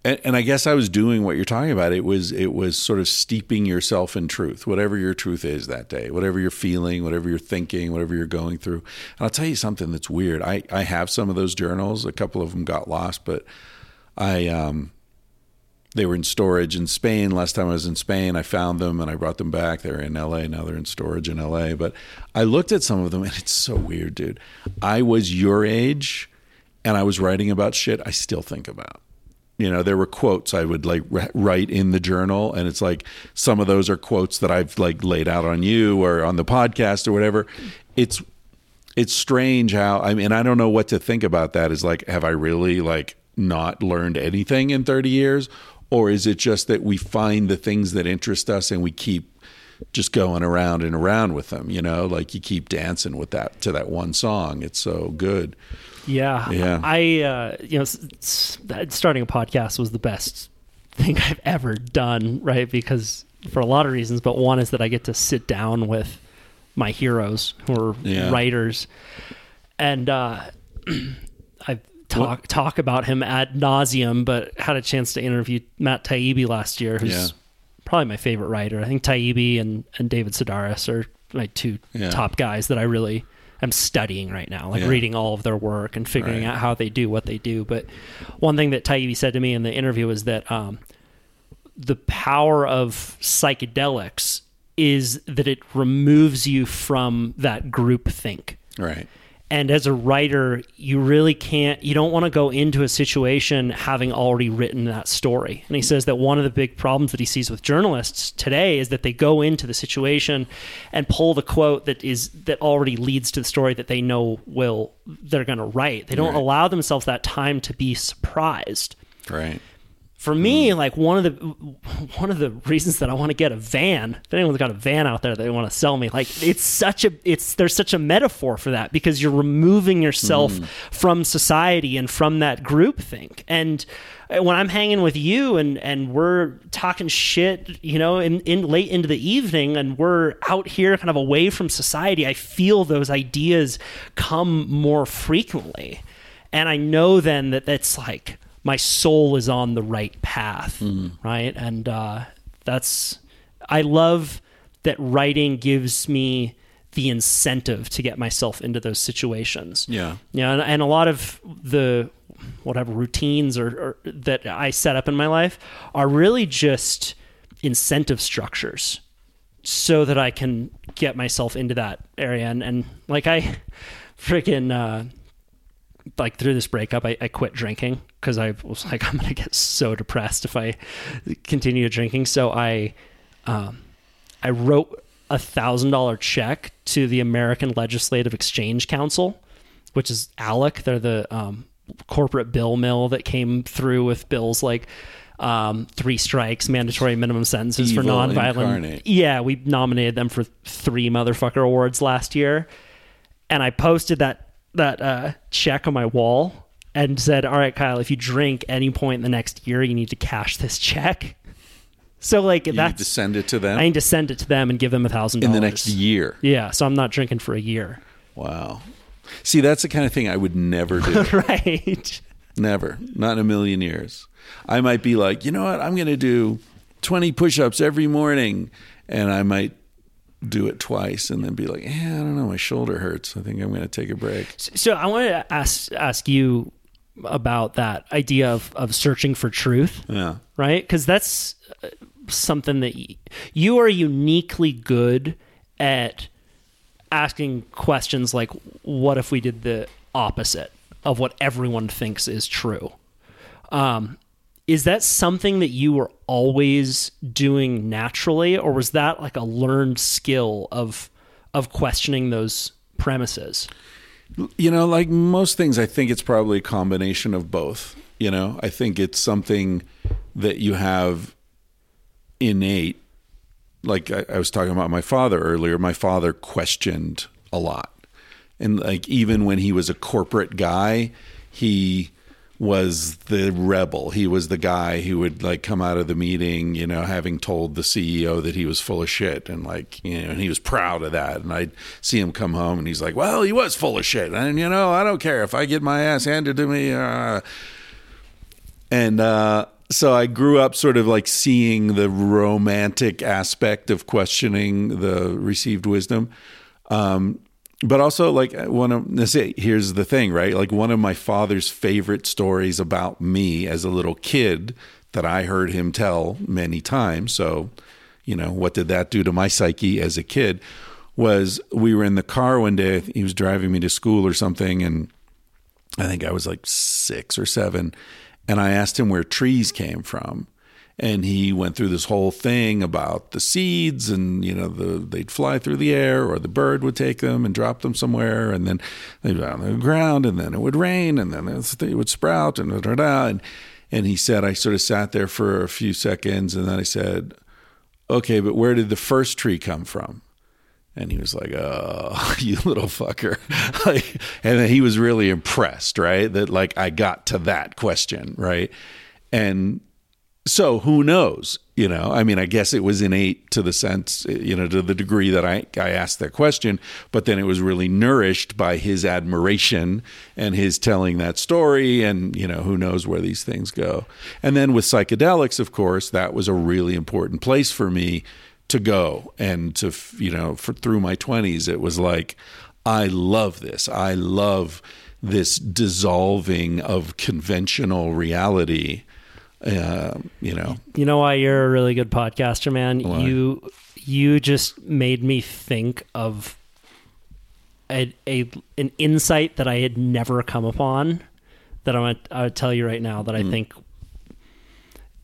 and, and I guess I was doing what you're talking about. It was it was sort of steeping yourself in truth, whatever your truth is that day, whatever you're feeling, whatever you're thinking, whatever you're going through. And I'll tell you something that's weird. I I have some of those journals. A couple of them got lost, but I um they were in storage in Spain. Last time I was in Spain, I found them and I brought them back. They're in LA. Now they're in storage in LA. But I looked at some of them and it's so weird, dude. I was your age and I was writing about shit I still think about. You know, there were quotes I would like write in the journal, and it's like some of those are quotes that I've like laid out on you or on the podcast or whatever. It's it's strange how I mean I don't know what to think about that. Is like have I really like not learned anything in 30 years or is it just that we find the things that interest us and we keep just going around and around with them, you know, like you keep dancing with that to that one song. It's so good. Yeah. Yeah. I, uh, you know, s- s- that- starting a podcast was the best thing I've ever done, right? Because for a lot of reasons, but one is that I get to sit down with my heroes who are Yeah. writers. And uh, I talk talk about him ad nauseum, but had a chance to interview Matt Taibbi last year, who's Yeah. probably my favorite writer. I think Taibbi and, and David Sedaris are my two Yeah. top guys that I really am studying right now, like Yeah. reading all of their work and figuring Right. out how they do what they do. But one thing that Taibbi said to me in the interview was that um, the power of psychedelics is that it removes you from that group think Right. And as a writer, you really can't, you don't want to go into a situation having already written that story. And he says that one of the big problems that he sees with journalists today is that they go into the situation and pull the quote that is, that already leads to the story that they know will, they're going to write. They don't Right. allow themselves that time to be surprised Right. For me, like one of the one of the reasons that I want to get a van. If anyone's got a van out there that they want to sell me, like it's such a it's there's such a metaphor for that because you're removing yourself from society and from that group think. And uh, when I'm hanging with you and and we're talking shit, you know, in, in late into the evening, and we're out here kind of away from society, I feel those ideas come more frequently and I know then that that's like my soul is on the right path, right? And uh, that's I love that writing gives me the incentive to get myself into those situations. Yeah. Yeah, and, and a lot of the whatever routines or, or that I set up in my life are really just incentive structures so that I can get myself into that area. And, and like I freaking uh, like through this breakup, I, I quit drinking because I was like, I'm gonna get so depressed if I continue drinking. So I, um, I wrote a thousand dollar check to the American Legislative Exchange Council, which is ALEC. They're the um, corporate bill mill that came through with bills like um, three strikes, mandatory minimum sentences for Evil nonviolent. incarnate. Yeah, we nominated them for three motherfucker awards last year, and I posted that that uh, check on my wall and said, "All right, Kyle, if you drink any point in the next year, you need to cash this check." So like You need to send it to them I need to send it to them and give them a thousand in the next year. Yeah, so I'm not drinking for a year. Wow. See, that's the kind of thing I would never do. right. Never. Not in a million years. I might be like, you know what? I'm going to do 20 push ups every morning. And I might do it twice and then be like, yeah, I don't know. My shoulder hurts. I think I'm going to take a break. So I want to ask ask you about that idea of, of searching for truth, Yeah. right? Because that's uh, something that y- you are uniquely good at asking questions like, "What if we did the opposite of what everyone thinks is true?" Um, is that something that you were always doing naturally, or was that like a learned skill of of questioning those premises? You know, like most things, I think it's probably a combination of both. You know, I think it's something that you have innate. Like I, I was talking about my father earlier, my father questioned a lot. And like even when he was a corporate guy, he was the rebel. He was the guy who would like come out of the meeting, you know, having told the CEO that he was full of shit and like, you know, and he was proud of that. And I'd see him come home and he's like, well, he was full of shit. And, you know, I don't care if I get my ass handed to me. Uh, and uh, so I grew up sort of like seeing the romantic aspect of questioning the received wisdom. Um, but also like uh, one of let's say here's the thing right? Like one of my father's favorite stories about me as a little kid that i heard him tell many times so you know what did that do to my psyche as a kid was we were in the car one day he was driving me to school or something and i think i was like six or seven and i asked him where trees came from and he went through this whole thing about the seeds and you know the they'd fly through the air or the bird would take them and drop them somewhere and then they'd be on the ground and then it would rain and then it would sprout and da, da, da. and and he said I sort of sat there for a few seconds and then I said okay but where did the first tree come from and he was like, "Oh, you little fucker!" like, and then he was really impressed, right? That like I got to that question, right? And so who knows? You know, I mean, I guess it was innate to the sense, you know, to the degree that I, I asked that question, but then it was really nourished by his admiration and his telling that story. And, you know, who knows where these things go. And then with psychedelics, of course, that was a really important place for me to go and to, you know, for, through my 20s, it was like, I love this. I love this dissolving of conventional reality uh, you know You know why you're a really good podcaster, man? Why? You you just made me think of a, a an insight that I had never come upon that I'm gonna, I would tell you right now that I Mm. think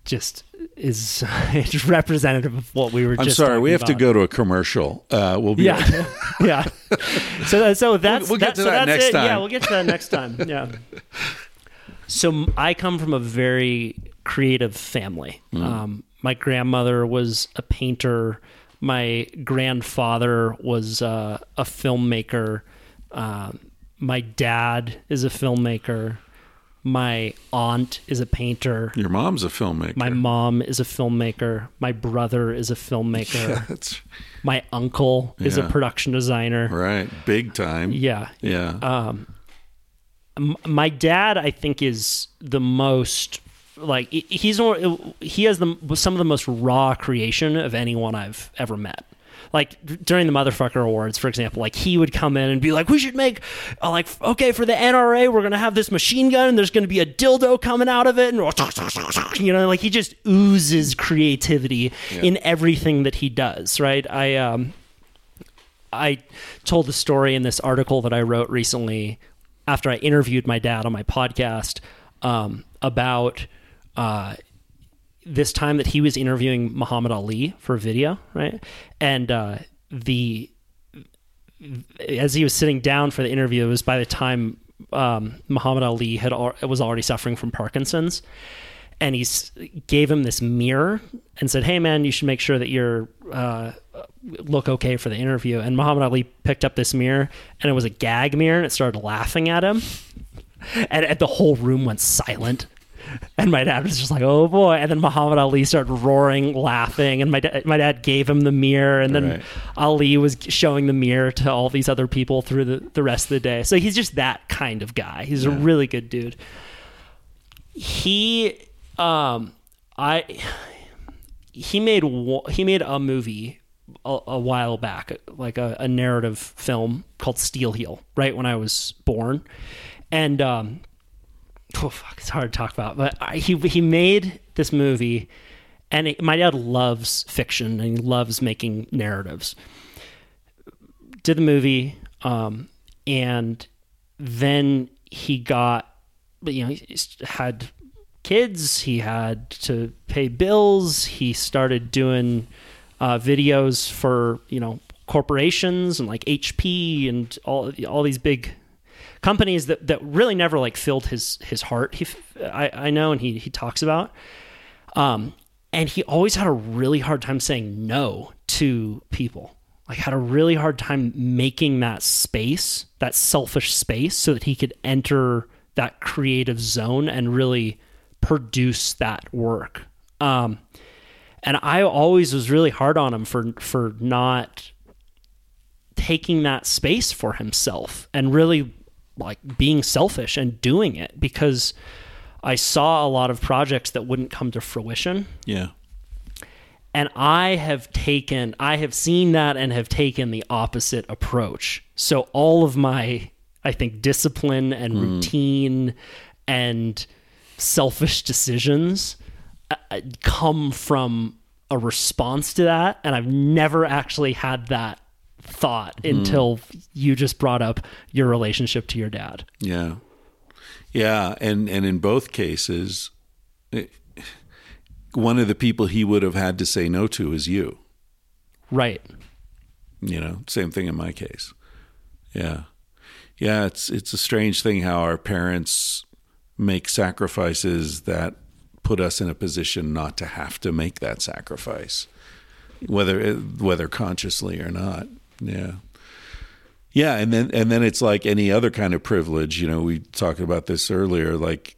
just is it's representative of what we were. I'm just sorry, we have talking to go to a commercial. Uh, we'll be Yeah, yeah. So so that's we'll get to so that that's next it. time. Yeah, we'll get to that next time. Yeah. So I come from a very creative family. Mm. Um, my grandmother was a painter. My grandfather was uh, a filmmaker. Um my dad is a filmmaker. My aunt is a painter. Your mom's a filmmaker. My mom is a filmmaker. My brother is a filmmaker. Yeah, that's My uncle is a production designer. right. Big time. Yeah. Yeah. M- my dad, I think, is the most like he- he's he has the some of the most raw creation of anyone I've ever met. Like during the motherfucker awards, for example, like he would come in and be like, "We should make uh, like okay for the NRA, we're gonna have this machine gun, and there's gonna be a dildo coming out of it, and you know, like he just oozes creativity in everything that he does. Right? I um, I told the story in this article that I wrote recently after I interviewed my dad on my podcast um, about uh, this time that he was interviewing Muhammad Ali for video, right? And uh, the as he was sitting down for the interview, it was by the time um, Muhammad Ali had al- was already suffering from Parkinson's, and he gave him this mirror and said, "Hey, man, you should make sure that you're uh, look okay for the interview." And Muhammad Ali picked up this mirror, and it was a gag mirror, and it started laughing at him, and, and the whole room went silent. And my dad was just like, "Oh boy!" And then Muhammad Ali started roaring, laughing, and my da- my dad gave him the mirror, and then Right. Ali was showing the mirror to all these other people through the, the rest of the day. So he's just that kind of guy. He's a really good dude. He, um, I, he made he made a movie a, a while back, like a, a narrative film called Steel Heel. Right when I was born, and um, oh fuck, it's hard to talk about. But I, he he made this movie, and it, my dad loves fiction and he loves making narratives. Did the movie, um, and then he got, you know, he had kids. He had to pay bills. He started doing uh, videos for you know corporations and like HP and all all these big companies that, that really never like filled his his heart. He, I, I know, and he he talks about. Um, and he always had a really hard time saying no to people. Like had a really hard time making that space, that selfish space, so that he could enter that creative zone and really produce that work. Um, and I always was really hard on him for for not taking that space for himself and really like being selfish and doing it because I saw a lot of projects that wouldn't come to fruition yeah. and I have taken I have seen that and have taken the opposite approach. So all of my I think discipline and routine and selfish decisions uh, uh, come from a response to that and I've never actually had that thought until you just brought up your relationship to your dad. Yeah. Yeah, and and in both cases it, one of the people he would have had to say no to is you. Right. You know, same thing in my case. Yeah. Yeah, it's it's a strange thing how our parents make sacrifices that put us in a position not to have to make that sacrifice, whether eh, whether consciously or not. Yeah. Yeah, and then and then it's like any other kind of privilege. You know, we talked about this earlier. Like,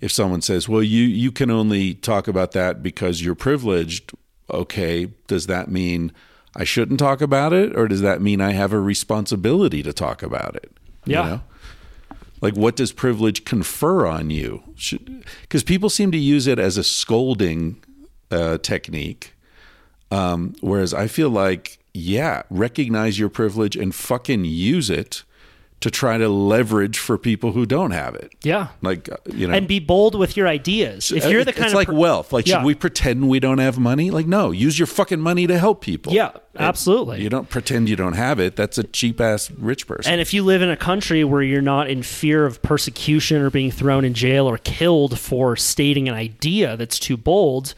if someone says, "Well, you you can only talk about that because you're privileged," okay, does that mean I shouldn't talk about it, or does that mean I have a responsibility to talk about it? You Yeah. know? Like, what does privilege confer on you? Because people seem to use it as a scolding uh, technique, um, whereas I feel like, yeah, recognize your privilege and fucking use it to try to leverage for people who don't have it. Yeah. Like, uh, you know, And be bold with your ideas. If you're the it- kind it's of like per- wealth. Like, Yeah. should we pretend we don't have money? Like, no, use your fucking money to help people. Yeah, absolutely. You don't pretend you don't have it. That's a cheap ass rich person. And if you live in a country where you're not in fear of persecution or being thrown in jail or killed for stating an idea that's too bold,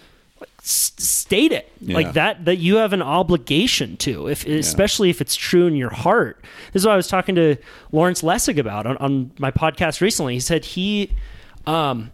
state it Yeah. like that. That you have an obligation to, if especially if it's true in your heart. This is what I was talking to Lawrence Lessig about on, on my podcast recently. He said he, um,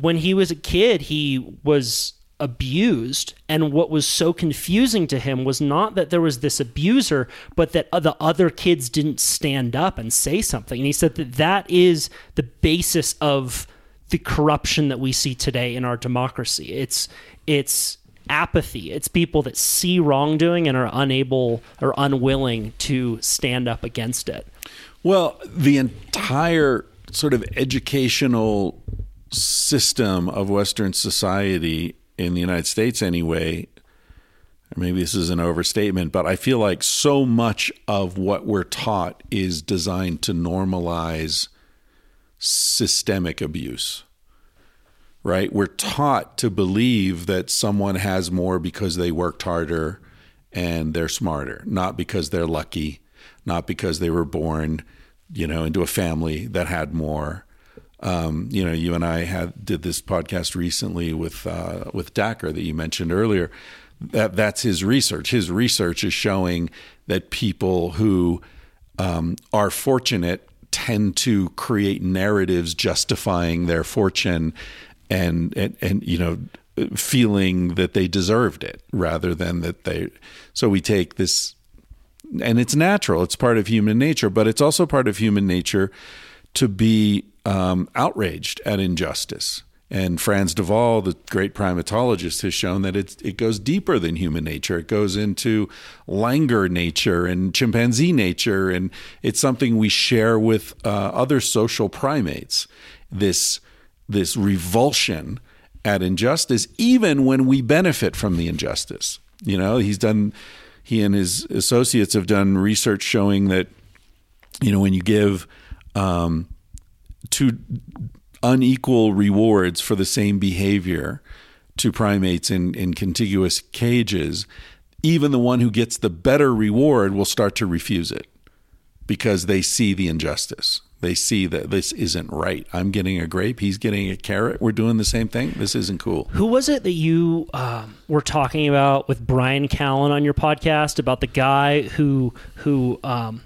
when he was a kid, he was abused and what was so confusing to him was not that there was this abuser but that the other kids didn't stand up and say something and he said that that is the basis of the corruption that we see today in our democracy. It's it's apathy. It's people that see wrongdoing and are unable or unwilling to stand up against it. Well, the entire sort of educational system of Western society in the United States, anyway, maybe this is an overstatement, but I feel like so much of what we're taught is designed to normalize systemic abuse. Right? We're taught to believe that someone has more because they worked harder and they're smarter, not because they're lucky, not because they were born, you know, into a family that had more. Um, you know, you and I had did this podcast recently with uh, with Dacher that you mentioned earlier. That that's his research. His research is showing that people who um, are fortunate tend to create narratives justifying their fortune and and, and you know feeling that they deserved it rather than that they so we take this and it's natural it's part of human nature but it's also part of human nature to be um, outraged at injustice and Frans de Waal, the great primatologist, has shown that it, it goes deeper than human nature. It goes into langur nature and chimpanzee nature, and it's something we share with uh, other social primates. This this revulsion at injustice, even when we benefit from the injustice. You know, he's done. He and his associates have done research showing that you know when you give um, two unequal rewards for the same behavior to primates in, in contiguous cages, even the one who gets the better reward will start to refuse it because they see the injustice. They see that this isn't right. I'm getting a grape, he's getting a carrot. We're doing the same thing. This isn't cool. Who was it that you um, were talking about with Bryan Callen on your podcast about the guy who who um,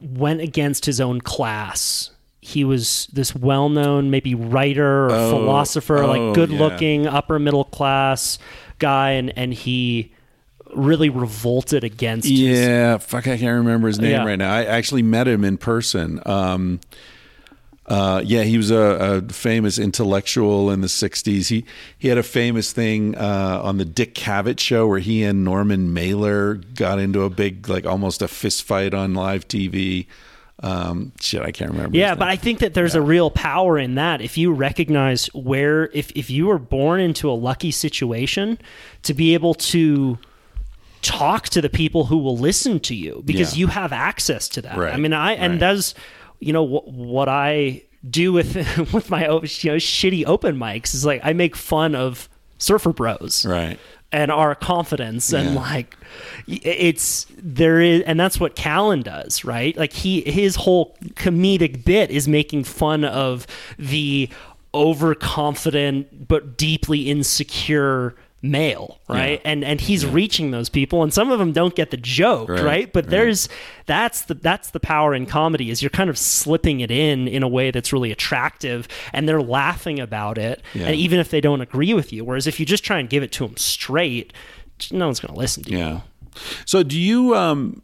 went against his own class? He was this well-known, maybe writer or Oh, philosopher, oh, like good-looking, upper middle class guy, and and he really revolted against. his- Yeah, fuck, I can't remember his name Yeah. right now. I actually met him in person. Um, uh, yeah, he was a, a famous intellectual in the '60s. He he had a famous thing uh, on the Dick Cavett show where he and Norman Mailer got into a big, like, almost a fist fight on live TV. Um, shit, I can't remember. Yeah, but. I think that there's a real power in that. If you recognize where, if, if you were born into a lucky situation, to be able to talk to the people who will listen to you because Yeah. you have access to that. Right, I mean, I and right. that's you know what what I do with with my you know shitty open mics is like I make fun of surfer bros right. And our confidence and Yeah. like it's there is and that's what Callen does right like he his whole comedic bit is making fun of the overconfident but deeply insecure male right Yeah. and and he's reaching those people and some of them don't get the joke right, Right, but right. there's that's the that's the power in comedy is you're kind of slipping it in in a way that's really attractive and they're laughing about it Yeah. and even if they don't agree with you whereas if you just try and give it to them straight no one's going to listen to you Yeah. So do you um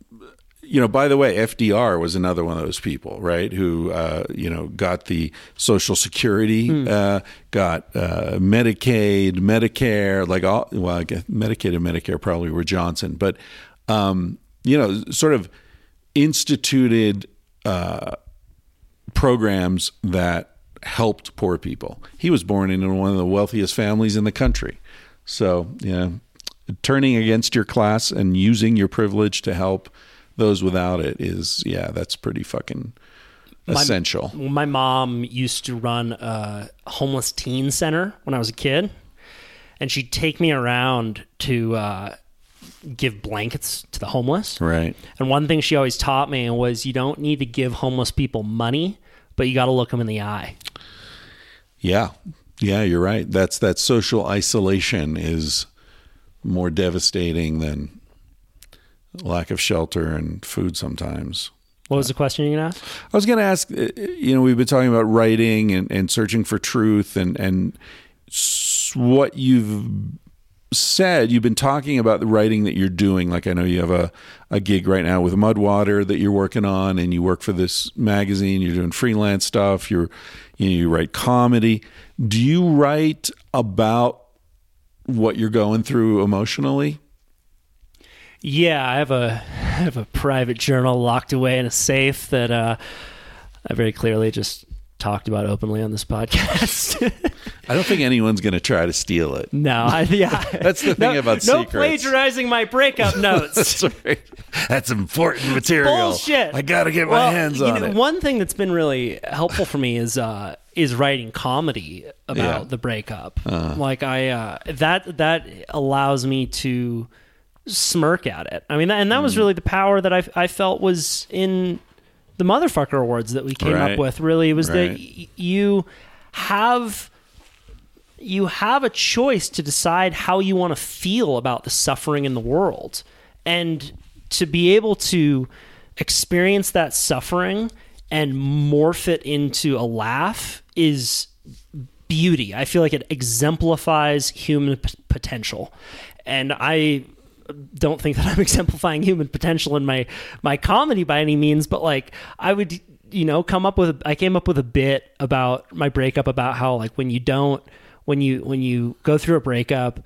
you know, by the way, FDR was another one of those people, right? Who uh, you know, got the social security, uh, got uh, Medicaid, Medicare, like all well, I guess Medicaid and Medicare probably were Johnson, but um, you know, sort of instituted uh programs that helped poor people. He was born into one of the wealthiest families in the country. So, you know, turning against your class and using your privilege to help those without it is yeah, that's pretty fucking essential. My mom used to run a homeless teen center when I was a kid, and she'd take me around to uh, give blankets to the homeless. right. And one thing she always taught me was you don't need to give homeless people money, but you got to look them in the eye. Yeah. Yeah, you're right. That's that social isolation is more devastating than lack of shelter and food sometimes. What was the question you gonna ask? I was going to ask, uh, you know, we've been talking about writing and, and searching for truth and, and what you've said, you've been talking about the writing that you're doing. Like I know you have a, a gig right now with Mudwater that you're working on and you work for this magazine, you're doing freelance stuff, you're, you know, you write comedy. Do you write about what you're going through emotionally? Yeah, I have a I have a private journal locked away in a safe that uh, I very clearly just talked about openly on this podcast. I don't think anyone's going to try to steal it. no, I, yeah, That's the thing no, about no secrets. plagiarizing my breakup notes. That's right. That's important material. Bullshit. I got to get my Well, hands you on know, it. One thing that's been really helpful for me is uh, is writing comedy about Yeah. Uh-huh. the breakup. Like I uh, that that allows me to smirk at it. I mean, and that was hmm. really the power that I I felt was in the motherfucker awards that we came Right. up with. Really, was that y- you have you have a choice to decide how you want to feel about the suffering in the world and to be able to experience that suffering and morph it into a laugh is beauty i feel like it exemplifies human p- potential and i don't think that i'm exemplifying human potential in my my comedy by any means but like i would you know come up with i came up with a bit about my breakup about how like when you don't when you when you go through a breakup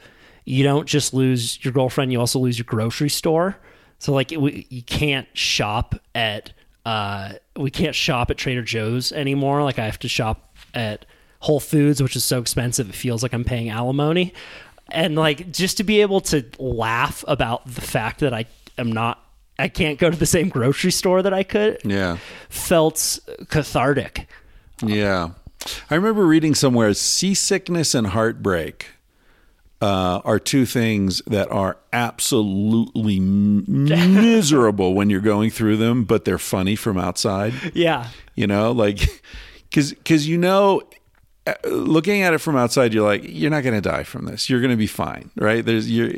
you don't just lose your girlfriend you also lose your grocery store. So like we, you can't shop at uh we can't shop at trader joe's anymore. Like i have to shop at whole foods which is so expensive it feels like i'm paying alimony and like just to be able to laugh about the fact that i am not i can't go to the same grocery store that i could yeah. felt cathartic Yeah. I remember reading somewhere seasickness and heartbreak uh, are two things that are absolutely miserable when you're going through them, but they're funny from outside. yeah You know, like, because because you know, looking at it from outside, you're like, you're not going to die from this. You're going to be fine, right? There's you're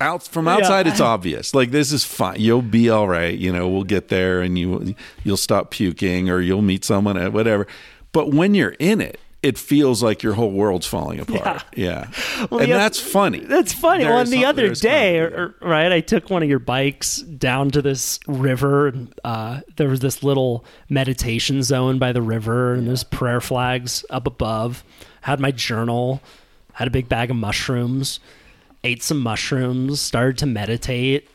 out from outside. It's obvious. Like this is fine. You'll be all right. You know, we'll get there, and you you'll stop puking, or you'll meet someone at whatever. But when you're in it. It feels like your whole world's falling apart. Yeah, Well, and that's funny. That's funny. well, There's the other day, or, or- right, I took one of your bikes down to this river, and uh, there was this little meditation zone by the river, and there's prayer flags up above. Had my journal, had a big bag of mushrooms, ate some mushrooms, started to meditate,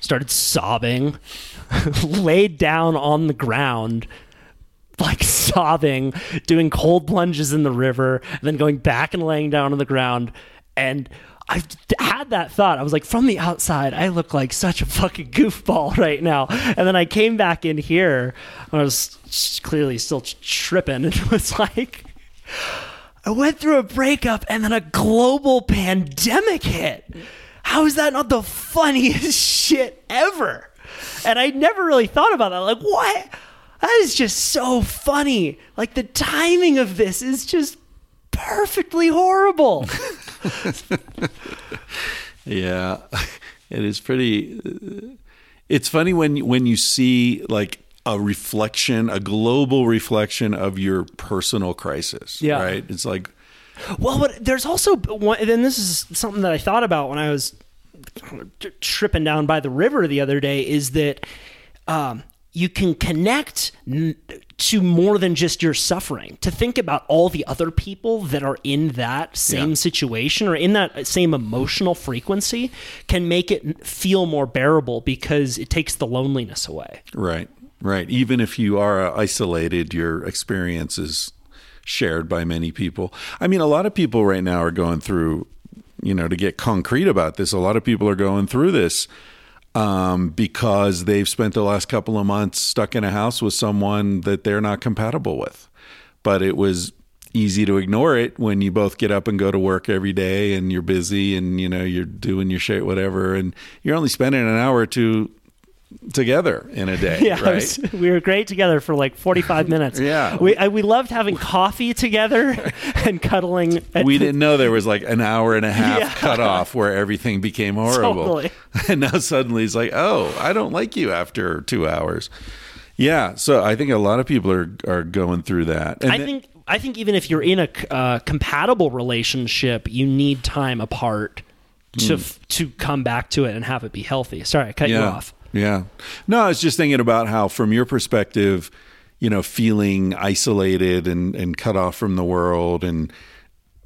started sobbing, laid down on the ground like sobbing, doing cold plunges in the river, then going back and laying down on the ground. And I had that thought. I was like, from the outside, I look like such a fucking goofball right now. And then I came back in here. and I was clearly still tripping, and it was like. I went through a breakup and then a global pandemic hit. How is that not the funniest shit ever? And I never really thought about that. Like, what? That is just so funny. Like, the timing of this is just perfectly horrible. Yeah, it is pretty. It's funny when when you see like a reflection, a global reflection of your personal crisis. Yeah. right. It's like Well, but there's also one, and this is something that I thought about when I was tripping down by the river the other day is that um, you can connect to more than just your suffering. To think about all the other people that are in that same Yeah. situation or in that same emotional frequency can make it feel more bearable because it takes the loneliness away. right, right. Even if you are uh, isolated, your experience is shared by many people. I mean, a lot of people right now are going through. You know, to get concrete about this, a lot of people are going through this um, because they've spent the last couple of months stuck in a house with someone that they're not compatible with. But it was easy to ignore it when you both get up and go to work every day and you're busy and you know you're doing your shit whatever and you're only spending an hour or two together in a day Yeah, right was- we were great together for like 45 minutes. Yeah. We, I, we loved having coffee together and cuddling. at we didn't know there was like an hour and a half Yeah. cut off where everything became horrible. Totally. And now suddenly it's like, oh, I don't like you after two hours. Yeah. So I think a lot of people are, are going through that. And I then- think I think even if you're in a uh, compatible relationship, you need time apart to f- to come back to it and have it be healthy. Sorry, I cut you Hmm. off. Yeah. No, I was just thinking about how, from your perspective, you know, feeling isolated and, and cut off from the world and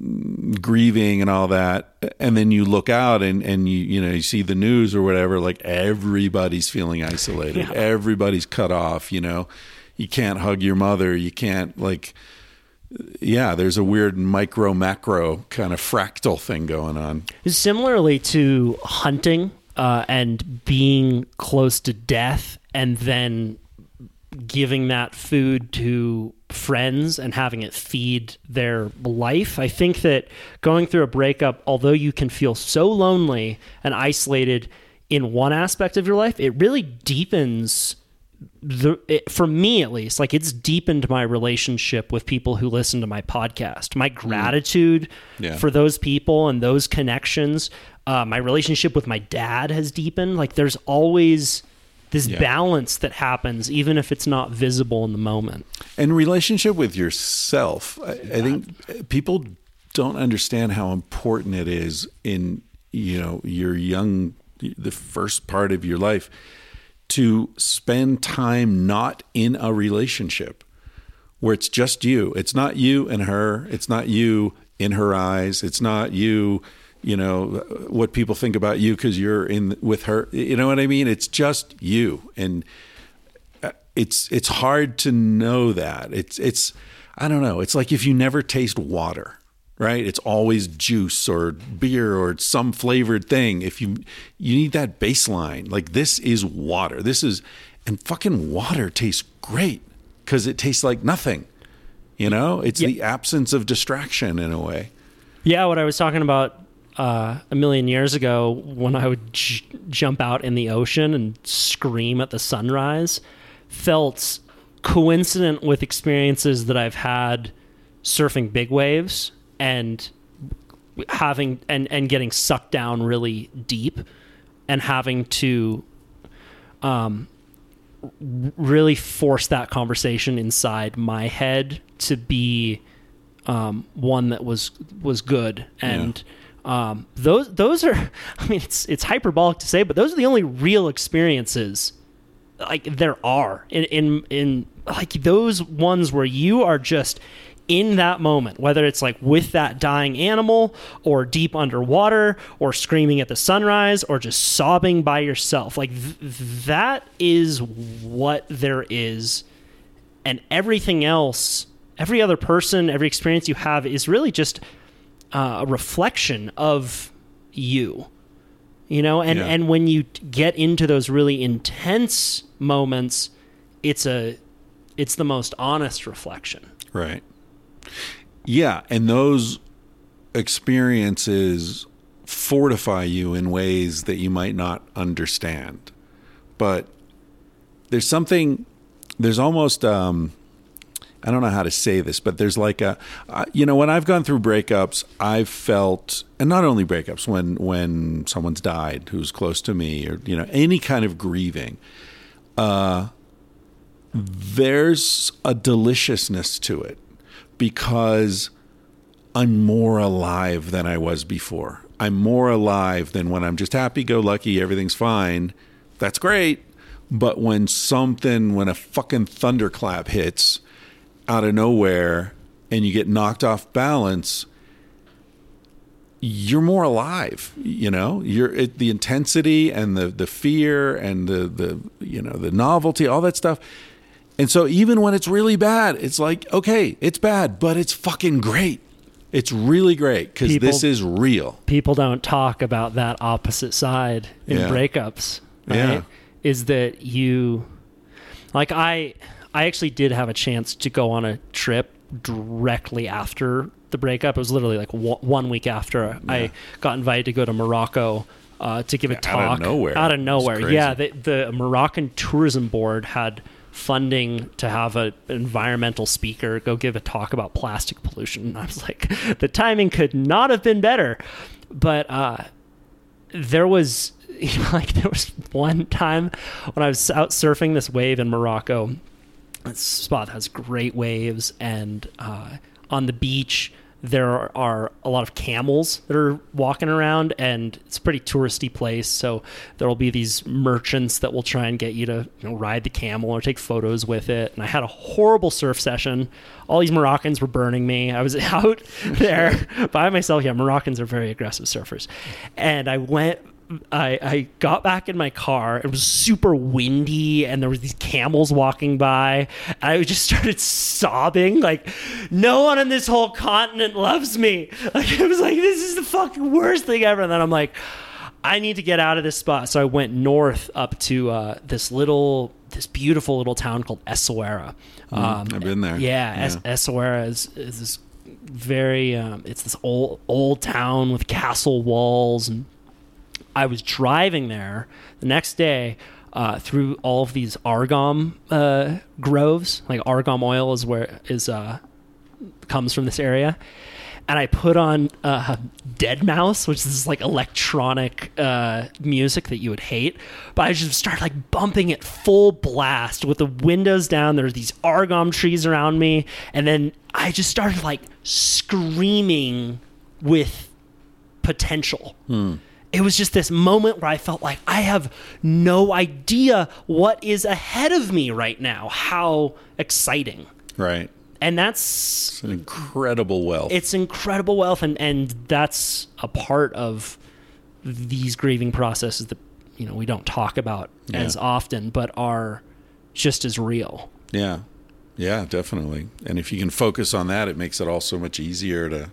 mm, grieving and all that. And then you look out and, and you, you know, you see the news or whatever, like everybody's feeling isolated. Yeah. Everybody's cut off, you know, you can't hug your mother. You can't like, yeah, there's a weird micro macro kind of fractal thing going on. Similarly to hunting uh, and being close to death, and then giving that food to friends and having it feed their life. I think that going through a breakup, although you can feel so lonely and isolated in one aspect of your life, it really deepens the it, for me at least like it's deepened my relationship with people who listen to my podcast my gratitude Yeah. for those people and those connections uh, my relationship with my dad has deepened like there's always this Yeah. balance that happens even if it's not visible in the moment And relationship with yourself. I, I think people don't understand how important it is in you know your young the first part of your life to spend time not in a relationship where it's just you. It's not you and her. It's not you in her eyes. It's not you, you know, what people think about you because you're in with her. You know what I mean? It's just you. And uh, it's it's hard to know that. It's it's I don't know. It's like if you never taste water, right? It's always juice or beer or some flavored thing. If you you need that baseline. Like this is water. This is and fucking water tastes great cuz it tastes like nothing. You know? It's Yeah. the absence of distraction in a way. Yeah, what I was talking about uh, a million years ago when I would j- jump out in the ocean and scream at the sunrise felt coincident with experiences that I've had surfing big waves and having and and getting sucked down really deep and having to um really force that conversation inside my head to be um, one that was was good. And um, those those are I mean it's it's hyperbolic to say but those are the only real experiences like there are. In in in like those ones where you are just in that moment whether it's like with that dying animal or deep underwater or screaming at the sunrise or just sobbing by yourself. Like th- that is what there is. And everything else every other person every experience you have is really just uh, a reflection of you you know and Yeah. and when you get into those really intense moments it's a it's the most honest reflection Right. Yeah, and those experiences fortify you in ways that you might not understand. But there's something there's almost um I don't know how to say this, but there's like a, uh, you know, when I've gone through breakups, I've felt, and not only breakups, when when someone's died who's close to me, or you know, any kind of grieving, uh, there's a deliciousness to it because I'm more alive than I was before. I'm more alive than when I'm just happy go lucky, everything's fine. That's great. But when something, when a fucking thunderclap hits out of nowhere and you get knocked off balance, you're more alive you know? You're it, the intensity and the the fear and the the you know the novelty all that stuff. And so even when it's really bad it's like okay it's bad but it's fucking great. It's really great because this is real. people don't talk about that opposite side in Yeah. breakups Yeah. Is that you like I I actually did have a chance to go on a trip directly after the breakup. It was literally like one one week after I got invited to go to Morocco uh, to give a talk. Out of nowhere. Out of nowhere, yeah. The, the Moroccan tourism board had funding to have a, an environmental speaker go give a talk about plastic pollution. And I was like, the timing could not have been better. But uh, there was you know, like there was one time when I was out surfing this wave in Morocco. This spot has great waves, and uh, on the beach there are, are a lot of camels that are walking around, and it's a pretty touristy place. So there will be these merchants that will try and get you to you know, ride the camel or take photos with it. And I had a horrible surf session. All these Moroccans were burning me. I was out there by myself. Yeah, Moroccans are very aggressive surfers, and I went I, I got back in my car. It was super windy, and there was these camels walking by. And I just started sobbing, like, "No one on this whole continent loves me." Like it was like this is the fucking worst thing ever. And then I'm like, I need to get out of this spot. So I went north up to uh, this little, this beautiful little town called Essaouira. Um, I've been there. Yeah, Es- Essaouira is, is this very, um, it's this old old town with castle walls and I was driving there the next day uh, through all of these argan uh, groves. Like argan oil is where is uh, comes from this area, and I put on uh, Deadmau5, which is like electronic uh, music that you would hate. But I just started like bumping it full blast with the windows down. There's these argan trees around me, and then I just started like screaming with potential. It was just this moment where I felt like I have no idea what is ahead of me right now. How exciting. Right. And that's It's an incredible wealth. it's incredible wealth and and that's a part of these grieving processes that you know we don't talk about Yeah. as often but are just as real. Yeah. Yeah, definitely. And if you can focus on that, it makes it all so much easier to,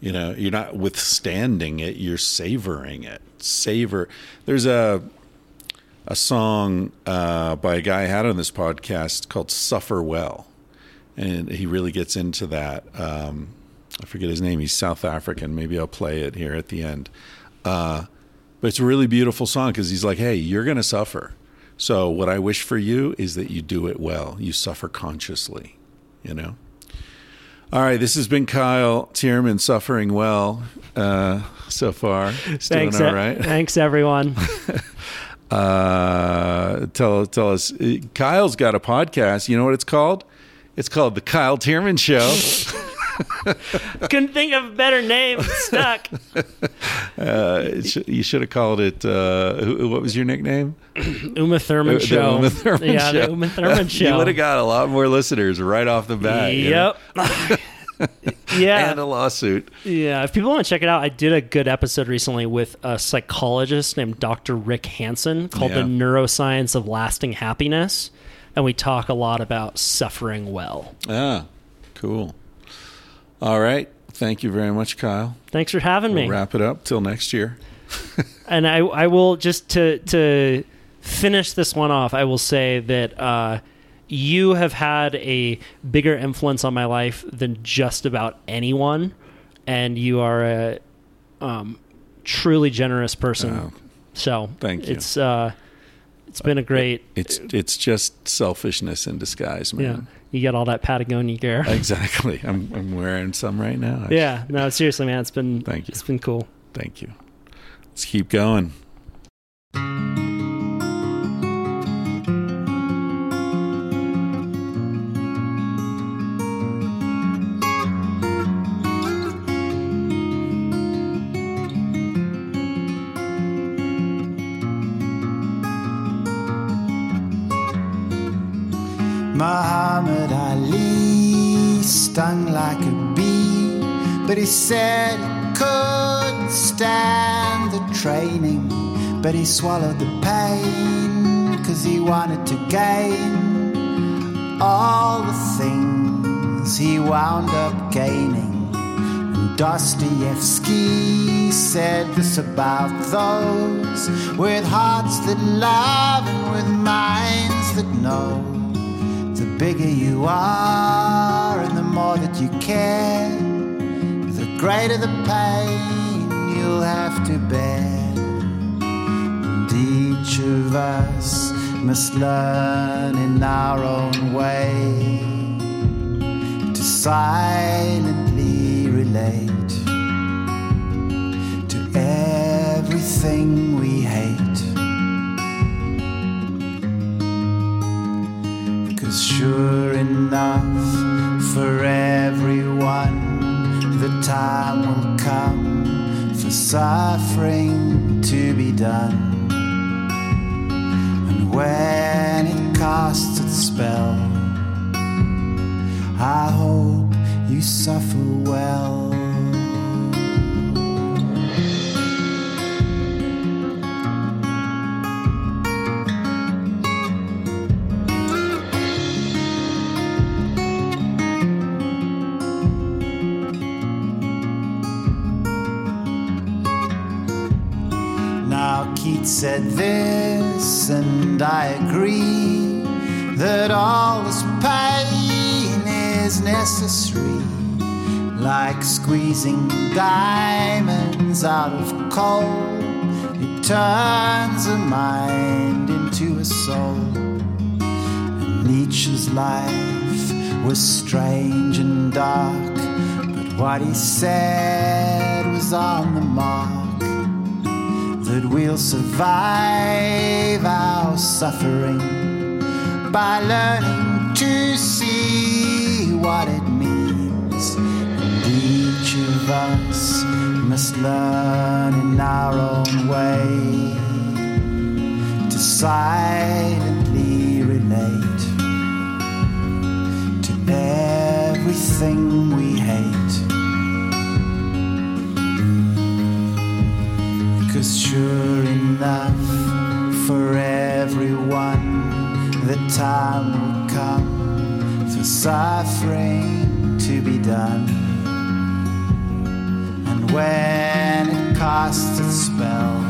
you know, you're not withstanding it, you're savoring it. Savor. There's a a song uh, by a guy I had on this podcast called "Suffer Well," and he really gets into that. Um, I forget his name. He's South African. Maybe I'll play it here at the end. Uh, but it's a really beautiful song because he's like, "Hey, you're going to suffer. So what I wish for you is that you do it well. You suffer consciously. You know." All right, this has been Kyle Thiermann suffering well uh, so far. He's doing Thanks, all e- thanks everyone. Uh, tell tell us. Kyle's got a podcast. You know what it's called? It's called the Kyle Thiermann Show. Couldn't think of a better name. Stuck. Uh, it sh- you should have called it. Uh, who, what was your nickname? Uma Thurman show. Uma Thurman yeah, Show. the Uma Thurman show. you would have got a lot more listeners right off the bat. you know? Yep. yeah. And a lawsuit. Yeah, if people want to check it out, I did a good episode recently with a psychologist named Dr. Rick Hanson called Yeah. The Neuroscience of Lasting Happiness. And we talk a lot about suffering well. Ah, cool. All right. Thank you very much, Kyle. Thanks for having me. We'll wrap it up till next year. and I, I will just to to finish this one off. I will say that uh, you have had a bigger influence on my life than just about anyone, and you are a um, truly generous person. Oh, so thank you. It's uh, it's been a great. It's it's just selfishness in disguise, yeah, man. You got all that Patagonia gear. Exactly. I'm I'm wearing some right now. yeah, no, seriously, man, it's been Thank you. It's been cool. Thank you. Let's keep going. Stung like a bee, but he said he couldn't stand the training. But he swallowed the pain, cause he wanted to gain all the things he wound up gaining. And Dostoevsky said this about those with hearts that love and with minds that know. The bigger you are more that you care, the greater the pain you'll have to bear. And each of us must learn in our own way to silently relate to everything we hate. Cause sure enough, for everyone, the time will come for suffering to be done. And when it casts its spell, I hope you suffer well. Squeezing diamonds out of coal. It turns a mind into a soul. And Nietzsche's life was strange and dark, but what he said was on the mark that we'll survive our suffering by learning to see what it of us must learn in our own way to silently relate to everything we hate. Cause sure enough, for everyone, the time will come for suffering to be done. When it casts its spell,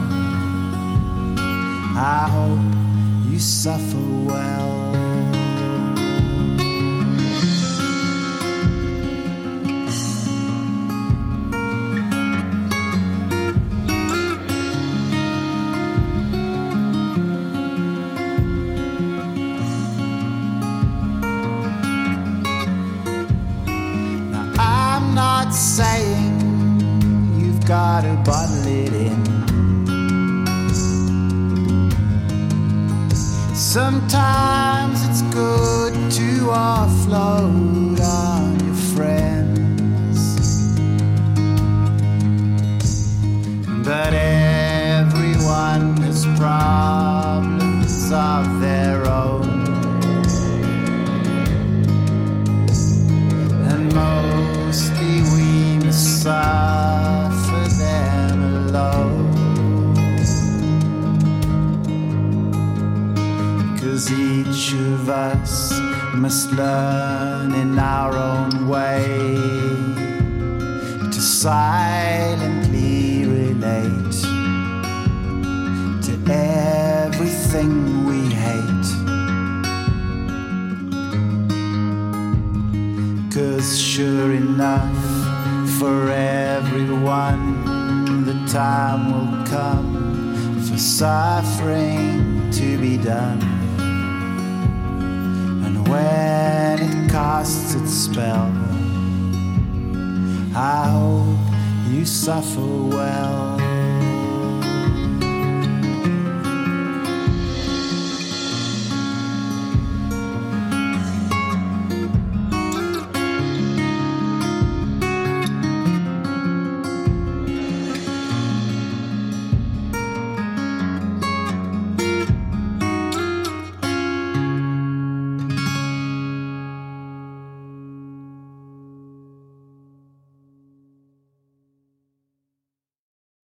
I hope you suffer well. Sometimes learn in our own way to silently relate to everything we hate. Cause sure enough, for everyone, the time will come for suffering to be done. And when its spell, I hope you suffer well.